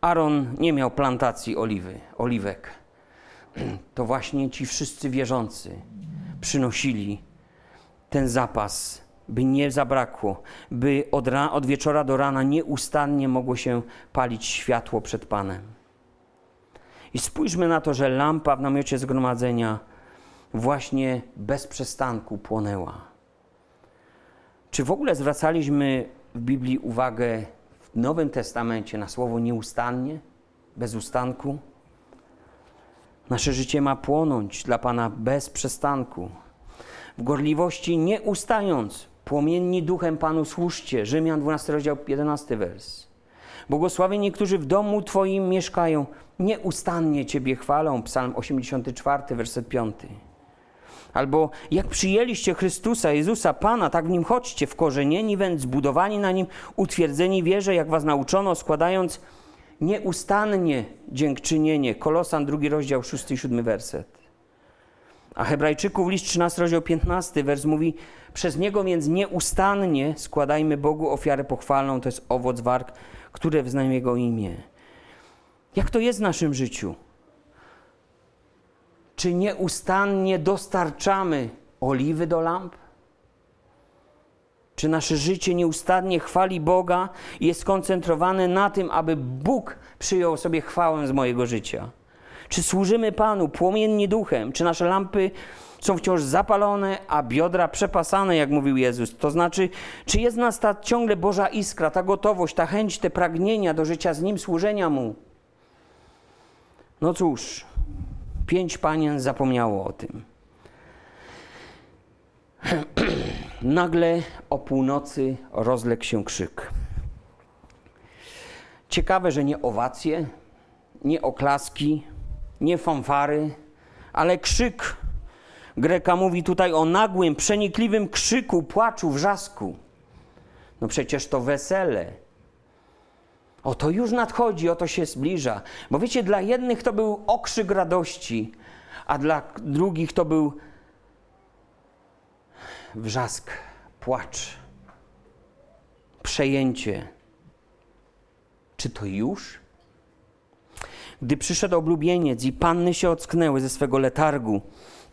[SPEAKER 1] Aaron nie miał plantacji oliwy, oliwek. To właśnie ci wszyscy wierzący przynosili ten zapas by nie zabrakło, by od, ra- od wieczora do rana nieustannie mogło się palić światło przed Panem. I spójrzmy na to, że lampa w namiocie zgromadzenia właśnie bez przestanku płonęła. Czy w ogóle zwracaliśmy w Biblii uwagę w Nowym Testamencie na słowo nieustannie, bez ustanku? Nasze życie ma płonąć dla Pana bez przestanku. W gorliwości nie ustając, płomienni duchem Panu służcie. Rzymian 12 rozdział 11 wers. Błogosławieni, którzy w domu Twoim mieszkają, nieustannie Ciebie chwalą. Psalm 84, werset 5. Albo jak przyjęliście Chrystusa, Jezusa, Pana, tak w Nim chodźcie, wkorzenieni weń, zbudowani na Nim, utwierdzeni wierze, jak Was nauczono, składając nieustannie dziękczynienie. Kolosan, drugi rozdział, 6 i 7 werset. A Hebrajczyków list 13, rozdział 15, wers mówi Przez Niego więc nieustannie składajmy Bogu ofiarę pochwalną, to jest owoc warg, które wyznają Jego imię. Jak to jest w naszym życiu? Czy nieustannie dostarczamy oliwy do lamp? Czy nasze życie nieustannie chwali Boga i jest skoncentrowane na tym, aby Bóg przyjął sobie chwałę z mojego życia? Czy służymy Panu płomiennie duchem? Czy nasze lampy są wciąż zapalone, a biodra przepasane, jak mówił Jezus? To znaczy, czy jest w nas ta ciągle Boża iskra, ta gotowość, ta chęć, te pragnienia do życia z Nim, służenia Mu? No cóż, pięć panien zapomniało o tym. [CLEARS THROAT] Nagle o północy rozległ się krzyk. Ciekawe, że nie owacje, nie oklaski, nie fanfary, ale krzyk. Greka mówi tutaj o nagłym, przenikliwym krzyku, płaczu, wrzasku. No przecież to wesele. Oto już nadchodzi, oto się zbliża. Bo wiecie, dla jednych to był okrzyk radości, a dla drugich to był wrzask, płacz, przejęcie. Czy to już? Gdy przyszedł oblubieniec i panny się ocknęły ze swego letargu,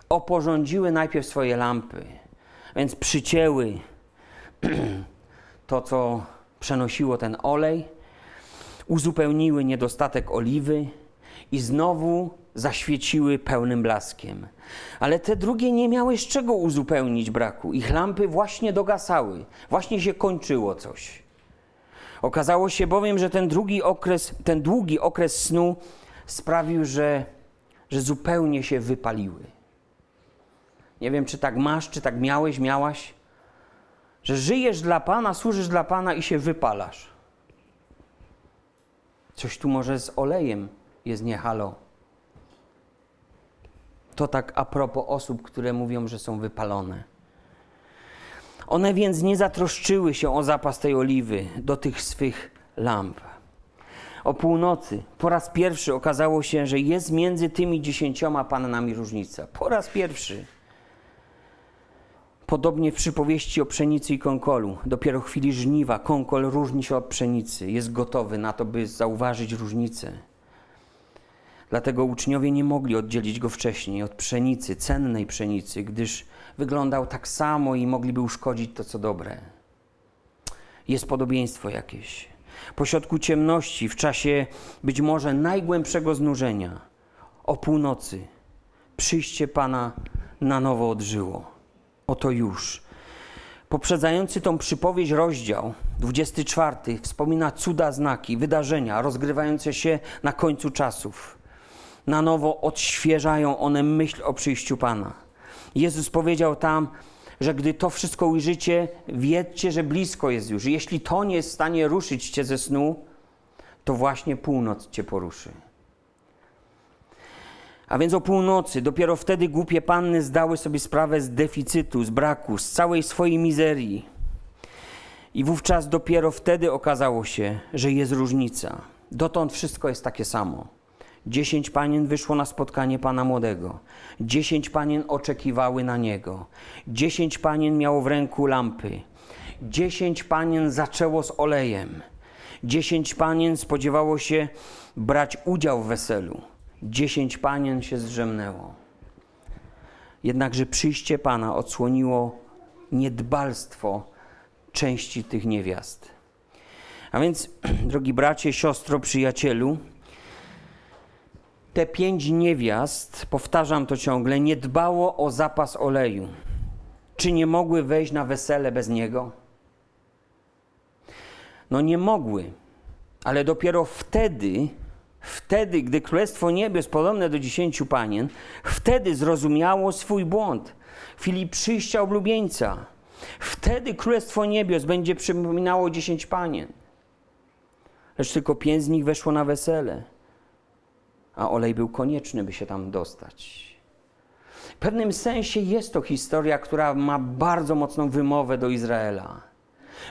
[SPEAKER 1] oporządziły najpierw swoje lampy, więc przycięły [CLEARS THROAT] to, co przenosiło ten olej, uzupełniły niedostatek oliwy i znowu zaświeciły pełnym blaskiem. Ale te drugie nie miały z czego uzupełnić braku. Ich lampy właśnie dogasały, właśnie się kończyło coś. Okazało się bowiem, że ten drugi okres, ten długi okres snu sprawił, że, że zupełnie się wypaliły. Nie wiem, czy tak masz, czy tak miałeś, miałaś, że żyjesz dla Pana, służysz dla Pana i się wypalasz. Coś tu może z olejem jest nie halo. To tak a propos osób, które mówią, że są wypalone. One więc nie zatroszczyły się o zapas tej oliwy do tych swych lamp. O północy po raz pierwszy okazało się, że jest między tymi dziesięcioma pannami różnica. Po raz pierwszy. Podobnie w przypowieści o pszenicy i konkolu. Dopiero w chwili żniwa konkol różni się od pszenicy. Jest gotowy na to, by zauważyć różnicę. Dlatego uczniowie nie mogli oddzielić go wcześniej od pszenicy, cennej pszenicy, gdyż wyglądał tak samo i mogliby uszkodzić to, co dobre. Jest podobieństwo jakieś. Pośrodku ciemności, w czasie być może najgłębszego znużenia, o północy, przyjście Pana na nowo odżyło. Oto już. Poprzedzający tą przypowieść rozdział 24 wspomina cuda znaki, wydarzenia rozgrywające się na końcu czasów. Na nowo odświeżają one myśl o przyjściu Pana. Jezus powiedział tam, że gdy to wszystko ujrzycie, wiedzcie, że blisko jest już. Jeśli to nie jest w stanie ruszyć cię ze snu, to właśnie północ cię poruszy. A więc o północy, dopiero wtedy głupie panny zdały sobie sprawę z deficytu, z braku, z całej swojej mizerii. I wówczas dopiero wtedy okazało się, że jest różnica. Dotąd wszystko jest takie samo. Dziesięć panien wyszło na spotkanie pana młodego. Dziesięć panien oczekiwały na niego. Dziesięć panien miało w ręku lampy. Dziesięć panien zaczęło z olejem. Dziesięć panien spodziewało się brać udział w weselu. Dziesięć panien się zrzemnęło. Jednakże przyjście Pana odsłoniło niedbalstwo części tych niewiast. A więc, [CLEARS THROAT] drogi bracie, siostro, przyjacielu, te pięć niewiast, powtarzam to ciągle, nie dbało o zapas oleju. Czy nie mogły wejść na wesele bez niego? No nie mogły, ale dopiero wtedy, wtedy, gdy Królestwo Niebios podobne do dziesięciu panien, wtedy zrozumiało swój błąd. W chwili przyjścia oblubieńca, wtedy Królestwo Niebios będzie przypominało dziesięć panien. Lecz tylko pięć z nich weszło na wesele, a olej był konieczny, by się tam dostać. W pewnym sensie jest to historia, która ma bardzo mocną wymowę do Izraela.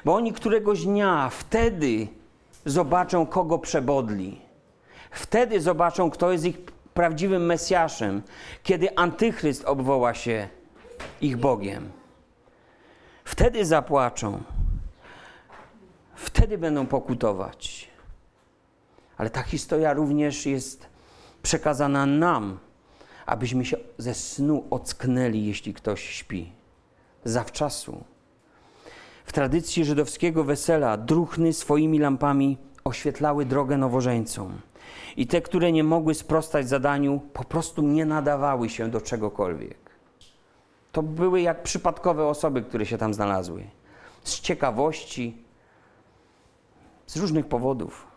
[SPEAKER 1] Bo oni któregoś dnia wtedy zobaczą, kogo przebodli. Wtedy zobaczą, kto jest ich prawdziwym Mesjaszem, kiedy Antychryst obwoła się ich Bogiem. Wtedy zapłaczą. Wtedy będą pokutować. Ale ta historia również jest przekazana nam, abyśmy się ze snu ocknęli, jeśli ktoś śpi. Zawczasu. W tradycji żydowskiego wesela druchny swoimi lampami oświetlały drogę nowożeńcom. I te, które nie mogły sprostać zadaniu, po prostu nie nadawały się do czegokolwiek. To były jak przypadkowe osoby, które się tam znalazły. Z ciekawości, z różnych powodów.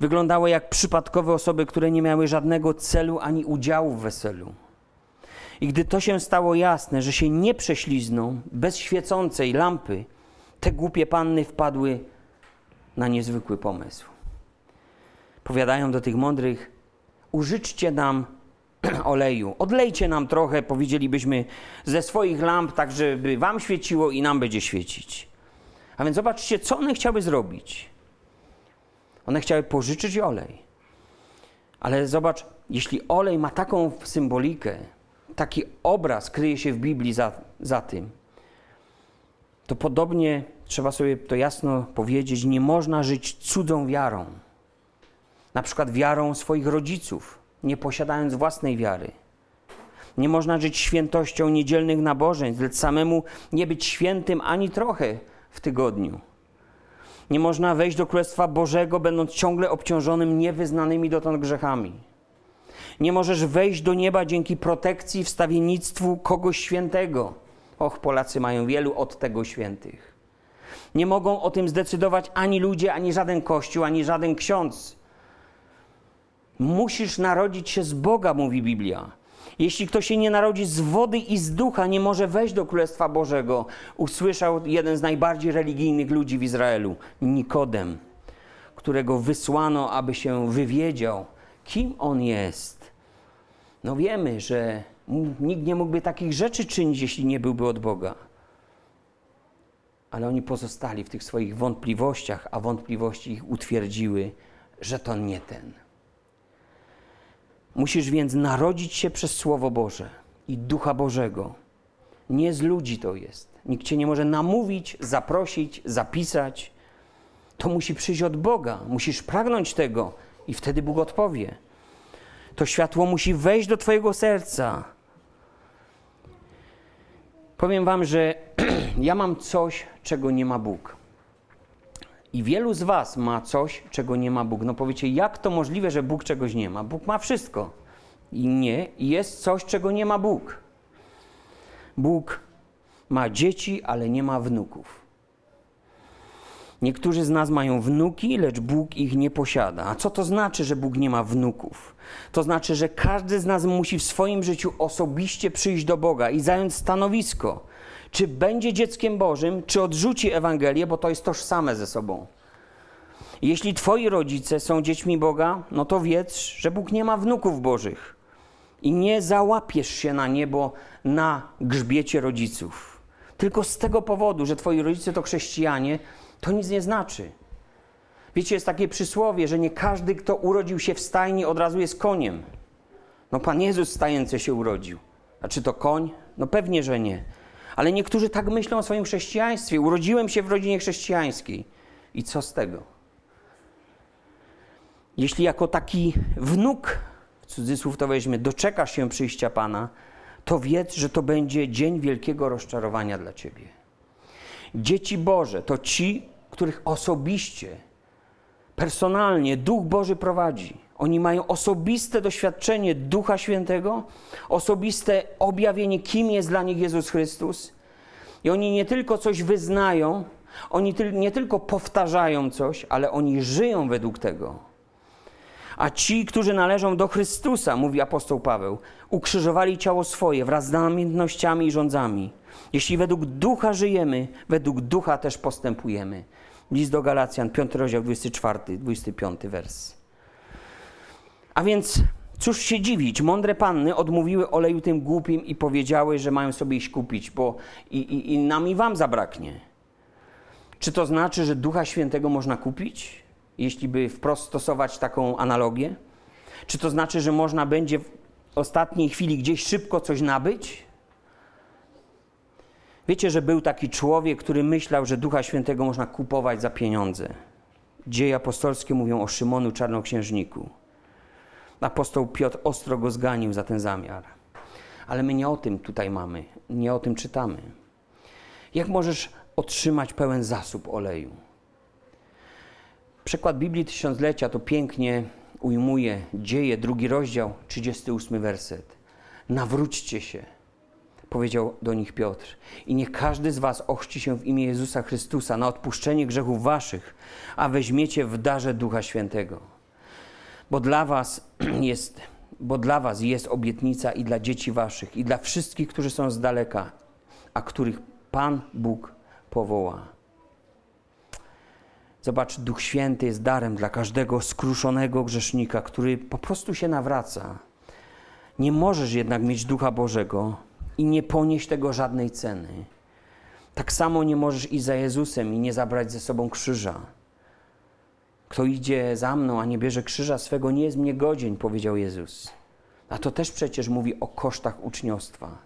[SPEAKER 1] Wyglądały jak przypadkowe osoby, które nie miały żadnego celu ani udziału w weselu. I gdy to się stało jasne, że się nie prześlizną bez świecącej lampy, te głupie panny wpadły na niezwykły pomysł. Powiadają do tych mądrych: Użyczcie nam [CLEARS THROAT] oleju, odlejcie nam trochę, powiedzielibyśmy, ze swoich lamp, tak żeby wam świeciło i nam będzie świecić. A więc zobaczcie, co one chciały zrobić. One chciały pożyczyć olej. Ale zobacz, jeśli olej ma taką symbolikę, taki obraz kryje się w Biblii za, za tym, to podobnie trzeba sobie to jasno powiedzieć: nie można żyć cudzą wiarą. Na przykład wiarą swoich rodziców, nie posiadając własnej wiary. Nie można żyć świętością niedzielnych nabożeństw, lecz samemu nie być świętym ani trochę w tygodniu. Nie można wejść do Królestwa Bożego, będąc ciągle obciążonym niewyznanymi dotąd grzechami. Nie możesz wejść do nieba dzięki protekcji, wstawiennictwu kogoś świętego. Och, Polacy mają wielu od tego świętych. Nie mogą o tym zdecydować ani ludzie, ani żaden kościół, ani żaden ksiądz. Musisz narodzić się z Boga, mówi Biblia. Jeśli ktoś się nie narodzi z wody i z ducha, nie może wejść do Królestwa Bożego. Usłyszał jeden z najbardziej religijnych ludzi w Izraelu, Nikodem, którego wysłano, aby się wywiedział, kim on jest. No wiemy, że nikt nie mógłby takich rzeczy czynić, jeśli nie byłby od Boga. Ale oni pozostali w tych swoich wątpliwościach, a wątpliwości ich utwierdziły, że to nie ten. Musisz więc narodzić się przez Słowo Boże i Ducha Bożego. Nie z ludzi to jest. Nikt cię nie może namówić, zaprosić, zapisać. To musi przyjść od Boga. Musisz pragnąć tego i wtedy Bóg odpowie. To światło musi wejść do Twojego serca. Powiem Wam, że [CLEARS THROAT] ja mam coś, czego nie ma Bóg. I wielu z Was ma coś, czego nie ma Bóg. No powiecie, jak to możliwe, że Bóg czegoś nie ma? Bóg ma wszystko. I nie, jest coś, czego nie ma Bóg. Bóg ma dzieci, ale nie ma wnuków. Niektórzy z nas mają wnuki, lecz Bóg ich nie posiada. A co to znaczy, że Bóg nie ma wnuków? To znaczy, że każdy z nas musi w swoim życiu osobiście przyjść do Boga i zająć stanowisko czy będzie dzieckiem Bożym, czy odrzuci Ewangelię, bo to jest tożsame ze sobą. Jeśli twoi rodzice są dziećmi Boga, no to wiedz, że Bóg nie ma wnuków Bożych. I nie załapiesz się na niebo na grzbiecie rodziców. Tylko z tego powodu, że twoi rodzice to chrześcijanie, to nic nie znaczy. Wiecie, jest takie przysłowie, że nie każdy, kto urodził się w stajni, od razu jest koniem. No Pan Jezus stający się urodził. A czy to koń? No pewnie, że nie. Ale niektórzy tak myślą o swoim chrześcijaństwie. Urodziłem się w rodzinie chrześcijańskiej. I co z tego? Jeśli jako taki wnuk, w cudzysłów to weźmie, doczekasz się przyjścia Pana, to wiedz, że to będzie dzień wielkiego rozczarowania dla ciebie. Dzieci Boże to ci, których osobiście, personalnie Duch Boży prowadzi. Oni mają osobiste doświadczenie Ducha Świętego, osobiste objawienie, kim jest dla nich Jezus Chrystus. I oni nie tylko coś wyznają, oni nie tylko powtarzają coś, ale oni żyją według tego. A ci, którzy należą do Chrystusa, mówi apostoł Paweł, ukrzyżowali ciało swoje wraz z namiętnościami i rządzami. Jeśli według ducha żyjemy, według ducha też postępujemy. List do Galacjan, 5 rozdział, 24, 25 wers. A więc cóż się dziwić, mądre panny odmówiły oleju tym głupim i powiedziały, że mają sobie iść kupić, bo i, i, i nam i wam zabraknie. Czy to znaczy, że Ducha Świętego można kupić, jeśli by wprost stosować taką analogię? Czy to znaczy, że można będzie w ostatniej chwili gdzieś szybko coś nabyć? Wiecie, że był taki człowiek, który myślał, że Ducha Świętego można kupować za pieniądze. Dzieje apostolskie mówią o Szymonu Czarnoksiężniku. Apostoł Piotr ostro go zganił za ten zamiar. Ale my nie o tym tutaj mamy, nie o tym czytamy. Jak możesz otrzymać pełen zasób oleju? Przekład Biblii Tysiąclecia to pięknie ujmuje dzieje, drugi rozdział, 38 werset. Nawróćcie się, powiedział do nich Piotr, i niech każdy z was ochrzci się w imię Jezusa Chrystusa na odpuszczenie grzechów waszych, a weźmiecie w darze Ducha Świętego. Bo dla was [CLEARS THROAT] jest, bo dla was jest obietnica i dla dzieci waszych, i dla wszystkich, którzy są z daleka, a których Pan Bóg powoła. Zobacz, Duch Święty jest darem dla każdego skruszonego grzesznika, który po prostu się nawraca. Nie możesz jednak mieć Ducha Bożego i nie ponieść tego żadnej ceny. Tak samo nie możesz iść za Jezusem i nie zabrać ze sobą krzyża. Kto idzie za mną, a nie bierze krzyża swego, nie jest mnie godzien, powiedział Jezus. A to też przecież mówi o kosztach uczniostwa.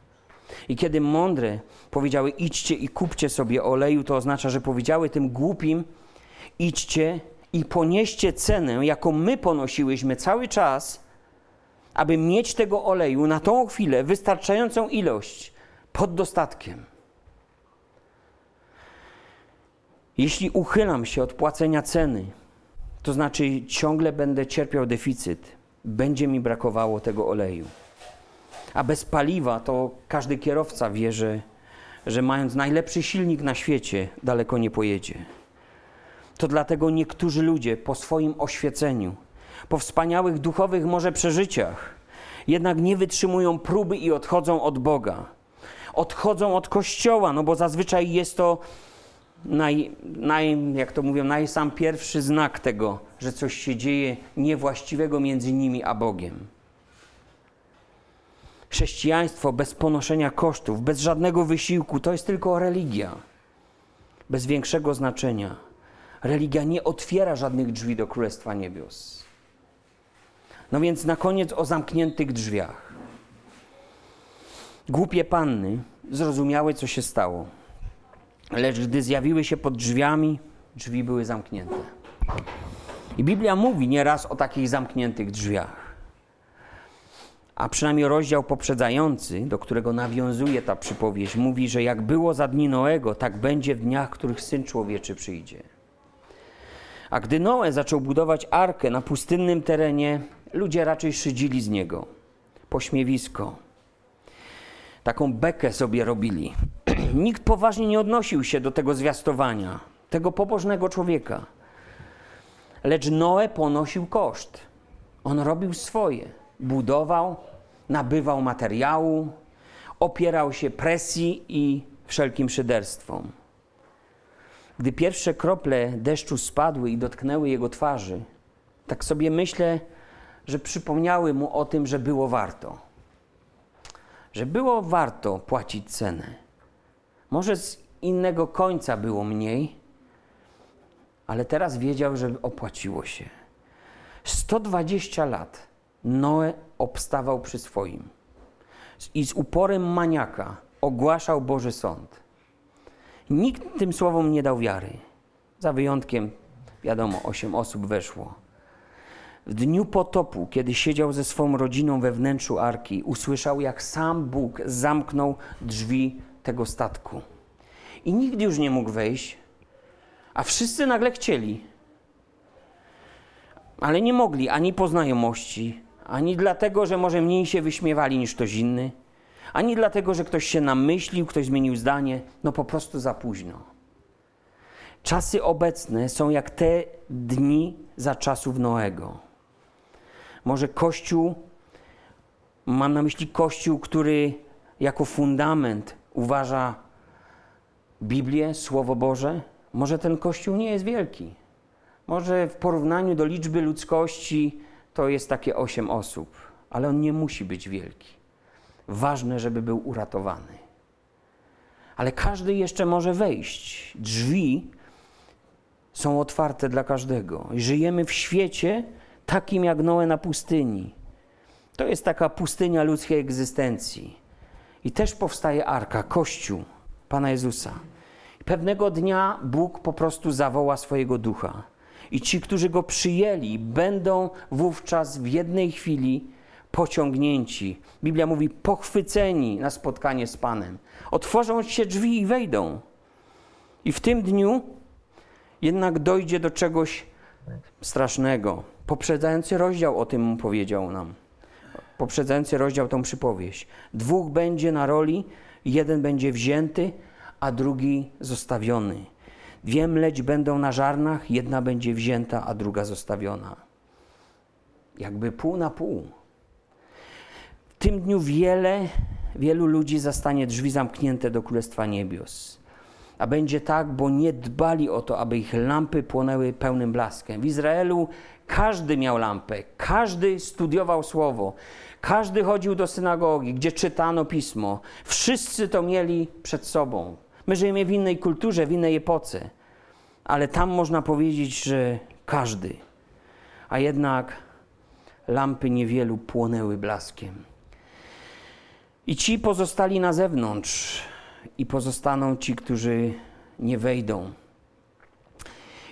[SPEAKER 1] I kiedy mądre powiedziały idźcie i kupcie sobie oleju, to oznacza, że powiedziały tym głupim idźcie i ponieście cenę, jaką my ponosiłyśmy cały czas, aby mieć tego oleju na tą chwilę wystarczającą ilość pod dostatkiem. Jeśli uchylam się od płacenia ceny, to znaczy ciągle będę cierpiał deficyt, będzie mi brakowało tego oleju. A bez paliwa to każdy kierowca wie, że, że mając najlepszy silnik na świecie, daleko nie pojedzie. To dlatego niektórzy ludzie po swoim oświeceniu, po wspaniałych duchowych może przeżyciach, jednak nie wytrzymują próby i odchodzą od Boga. Odchodzą od Kościoła, no bo zazwyczaj jest to naj, naj, jak to mówią, najsam pierwszy znak tego, że coś się dzieje niewłaściwego między nimi a Bogiem. Chrześcijaństwo bez ponoszenia kosztów, bez żadnego wysiłku, to jest tylko religia, bez większego znaczenia. Religia nie otwiera żadnych drzwi do Królestwa Niebios. No więc na koniec o zamkniętych drzwiach. Głupie panny zrozumiały, co się stało. Lecz gdy zjawiły się pod drzwiami, drzwi były zamknięte. I Biblia mówi nieraz o takich zamkniętych drzwiach. A przynajmniej rozdział poprzedzający, do którego nawiązuje ta przypowieść, mówi, że jak było za dni Noego, tak będzie w dniach, których Syn Człowieczy przyjdzie. A gdy Noe zaczął budować arkę na pustynnym terenie, ludzie raczej szydzili z niego. Pośmiewisko. Taką bekę sobie robili. Nikt poważnie nie odnosił się do tego zwiastowania, tego pobożnego człowieka. Lecz Noe ponosił koszt. On robił swoje. Budował, nabywał materiału, opierał się presji i wszelkim szyderstwom. Gdy pierwsze krople deszczu spadły i dotknęły jego twarzy, tak sobie myślę, że przypomniały mu o tym, że było warto. Że było warto płacić cenę. Może z innego końca było mniej, ale teraz wiedział, że opłaciło się. 120 lat Noe obstawał przy swoim i z uporem maniaka ogłaszał Boży Sąd. Nikt tym słowom nie dał wiary. Za wyjątkiem, wiadomo, osiem osób weszło. w dniu potopu, kiedy siedział ze swą rodziną we wnętrzu arki, usłyszał, jak sam Bóg zamknął drzwi tego statku. I nikt już nie mógł wejść, a wszyscy nagle chcieli. Ale nie mogli ani po znajomości, ani dlatego, że może mniej się wyśmiewali niż ktoś inny, ani dlatego, że ktoś się namyślił, ktoś zmienił zdanie. No po prostu za późno. Czasy obecne są jak te dni za czasów Noego. Może Kościół, mam na myśli Kościół, który jako fundament uważa Biblię, Słowo Boże, może ten Kościół nie jest wielki. Może w porównaniu do liczby ludzkości to jest takie osiem osób, ale on nie musi być wielki. Ważne, żeby był uratowany. Ale każdy jeszcze może wejść. Drzwi są otwarte dla każdego. Żyjemy w świecie takim jak Noe na pustyni. To jest taka pustynia ludzkiej egzystencji. I też powstaje arka, Kościół Pana Jezusa. I pewnego dnia Bóg po prostu zawoła swojego ducha. I ci, którzy go przyjęli, będą wówczas w jednej chwili pociągnięci. Biblia mówi pochwyceni na spotkanie z Panem. Otworzą się drzwi i wejdą. I w tym dniu jednak dojdzie do czegoś strasznego. Poprzedzający rozdział o tym powiedział nam. Poprzedzający rozdział tą przypowieść. Dwóch będzie na roli, jeden będzie wzięty, a drugi zostawiony. Dwie mleć będą na żarnach, jedna będzie wzięta, a druga zostawiona. Jakby pół na pół. W tym dniu wiele, wielu ludzi zastanie drzwi zamknięte do Królestwa Niebios. A będzie tak, bo nie dbali o to, aby ich lampy płonęły pełnym blaskiem. W Izraelu każdy miał lampę, każdy studiował słowo, każdy chodził do synagogi, gdzie czytano pismo. Wszyscy to mieli przed sobą. My żyjemy w innej kulturze, w innej epoce, ale tam można powiedzieć, że każdy. A jednak lampy niewielu płonęły blaskiem. I ci pozostali na zewnątrz, i pozostaną ci, którzy nie wejdą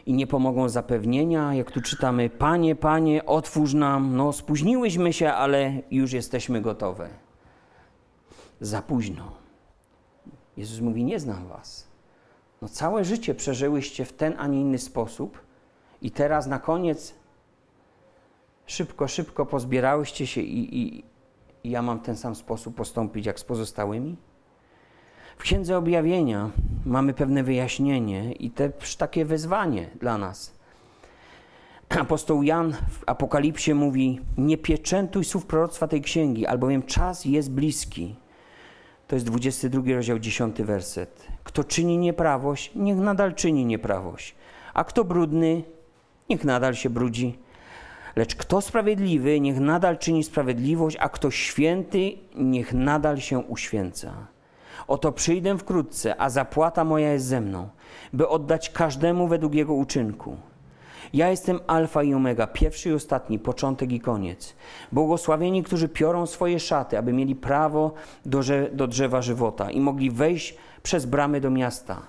[SPEAKER 1] i nie pomogą zapewnienia. Jak tu czytamy, Panie, Panie, otwórz nam. No, spóźniłyśmy się, ale już jesteśmy gotowe. Za późno. Jezus mówi: Nie znam Was. No, całe życie przeżyłyście w ten, a nie inny sposób, i teraz na koniec szybko, szybko pozbierałyście się, i, i, i ja mam ten sam sposób postąpić jak z pozostałymi? W Księdze Objawienia mamy pewne wyjaśnienie i też takie wezwanie dla nas. Apostoł Jan w Apokalipsie mówi: Nie pieczętuj słów proroctwa tej księgi, albowiem czas jest bliski. To jest 22 rozdział, 10 werset. Kto czyni nieprawość, niech nadal czyni nieprawość. A kto brudny, niech nadal się brudzi. Lecz kto sprawiedliwy, niech nadal czyni sprawiedliwość, a kto święty, niech nadal się uświęca. Oto przyjdę wkrótce, a zapłata moja jest ze mną, by oddać każdemu według jego uczynku. Ja jestem Alfa i Omega, pierwszy i ostatni, początek i koniec. Błogosławieni, którzy piorą swoje szaty, aby mieli prawo do, do drzewa żywota i mogli wejść przez bramy do miasta.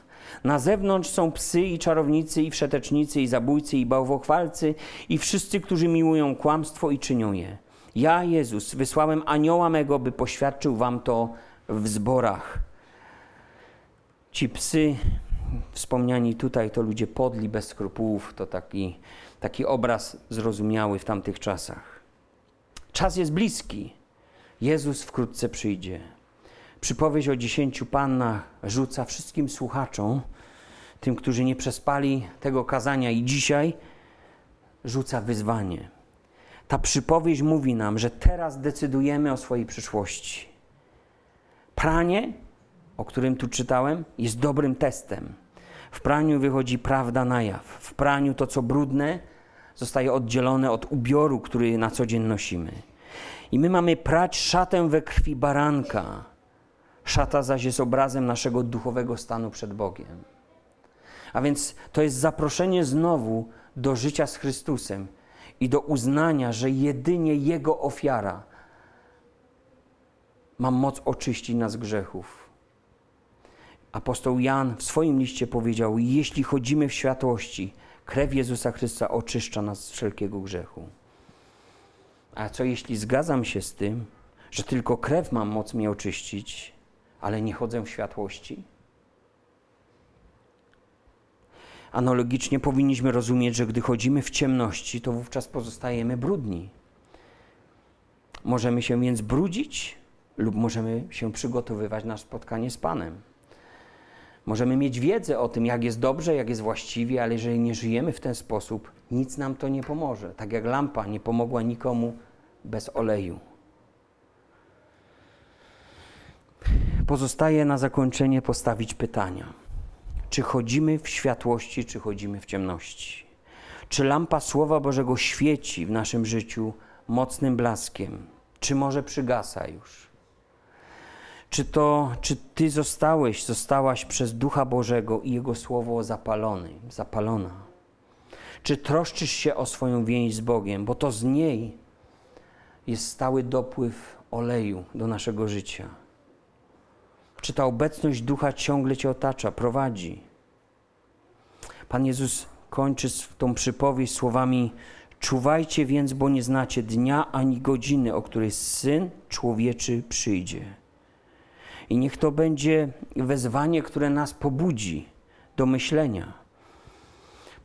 [SPEAKER 1] Na zewnątrz są psy i czarownicy, i wszetecznicy, i zabójcy, i bałwochwalcy, i wszyscy, którzy miłują kłamstwo i czynią je. Ja, Jezus, wysłałem anioła mego, by poświadczył wam to w zborach. Ci psy wspomniani tutaj to ludzie podli, bez skrupułów, to taki, taki obraz zrozumiały w tamtych czasach. Czas jest bliski. Jezus wkrótce przyjdzie. Przypowieść o dziesięciu pannach rzuca wszystkim słuchaczom, tym, którzy nie przespali tego kazania i dzisiaj, rzuca wyzwanie. Ta przypowieść mówi nam, że teraz decydujemy o swojej przyszłości. Pranie o którym tu czytałem, jest dobrym testem. W praniu wychodzi prawda na jaw. W praniu to, co brudne, zostaje oddzielone od ubioru, który na co dzień nosimy. I my mamy prać szatę we krwi baranka. Szata zaś jest obrazem naszego duchowego stanu przed Bogiem. A więc to jest zaproszenie znowu do życia z Chrystusem i do uznania, że jedynie Jego ofiara ma moc oczyścić nas grzechów Apostoł Jan w swoim liście powiedział: Jeśli chodzimy w światłości, krew Jezusa Chrystusa oczyszcza nas z wszelkiego grzechu. A co jeśli zgadzam się z tym, że tylko krew ma moc mnie oczyścić, ale nie chodzę w światłości? Analogicznie powinniśmy rozumieć, że gdy chodzimy w ciemności, to wówczas pozostajemy brudni. Możemy się więc brudzić, lub możemy się przygotowywać na spotkanie z Panem. Możemy mieć wiedzę o tym, jak jest dobrze, jak jest właściwie, ale jeżeli nie żyjemy w ten sposób, nic nam to nie pomoże. Tak jak lampa nie pomogła nikomu bez oleju. Pozostaje na zakończenie postawić pytania. Czy chodzimy w światłości, czy chodzimy w ciemności? Czy lampa Słowa Bożego świeci w naszym życiu mocnym blaskiem, czy może przygasa już? Czy to, czy Ty zostałeś, zostałaś przez Ducha Bożego i Jego Słowo zapalony, zapalona? Czy troszczysz się o swoją więź z Bogiem, bo to z niej jest stały dopływ oleju do naszego życia? Czy ta obecność Ducha ciągle Cię otacza, prowadzi? Pan Jezus kończy tą przypowieść słowami: Czuwajcie więc, bo nie znacie dnia ani godziny, o której syn człowieczy przyjdzie. I niech to będzie wezwanie, które nas pobudzi do myślenia.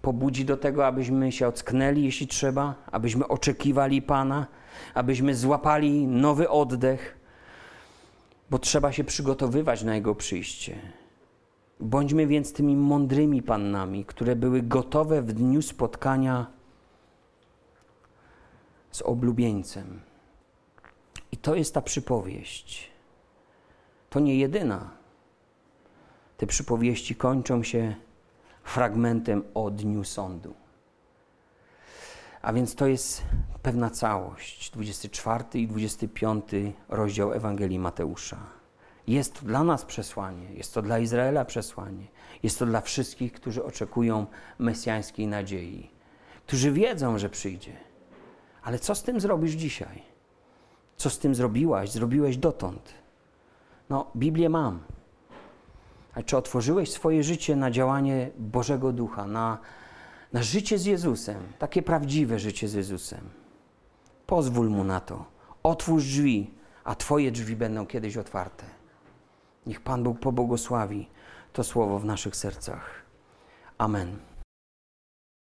[SPEAKER 1] Pobudzi do tego, abyśmy się ocknęli, jeśli trzeba, abyśmy oczekiwali Pana, abyśmy złapali nowy oddech, bo trzeba się przygotowywać na Jego przyjście. Bądźmy więc tymi mądrymi pannami, które były gotowe w dniu spotkania z oblubieńcem. I to jest ta przypowieść. To nie jedyna. Te przypowieści kończą się fragmentem o dniu sądu. A więc to jest pewna całość. 24 i 25 rozdział Ewangelii Mateusza. Jest to dla nas przesłanie, jest to dla Izraela przesłanie, jest to dla wszystkich, którzy oczekują mesjańskiej nadziei, którzy wiedzą, że przyjdzie. Ale co z tym zrobisz dzisiaj? Co z tym zrobiłaś, zrobiłeś dotąd? No, Biblię mam. A czy otworzyłeś swoje życie na działanie Bożego Ducha, na, na życie z Jezusem, takie prawdziwe życie z Jezusem? Pozwól mu na to. Otwórz drzwi, a Twoje drzwi będą kiedyś otwarte. Niech Pan Bóg pobłogosławi to słowo w naszych sercach. Amen.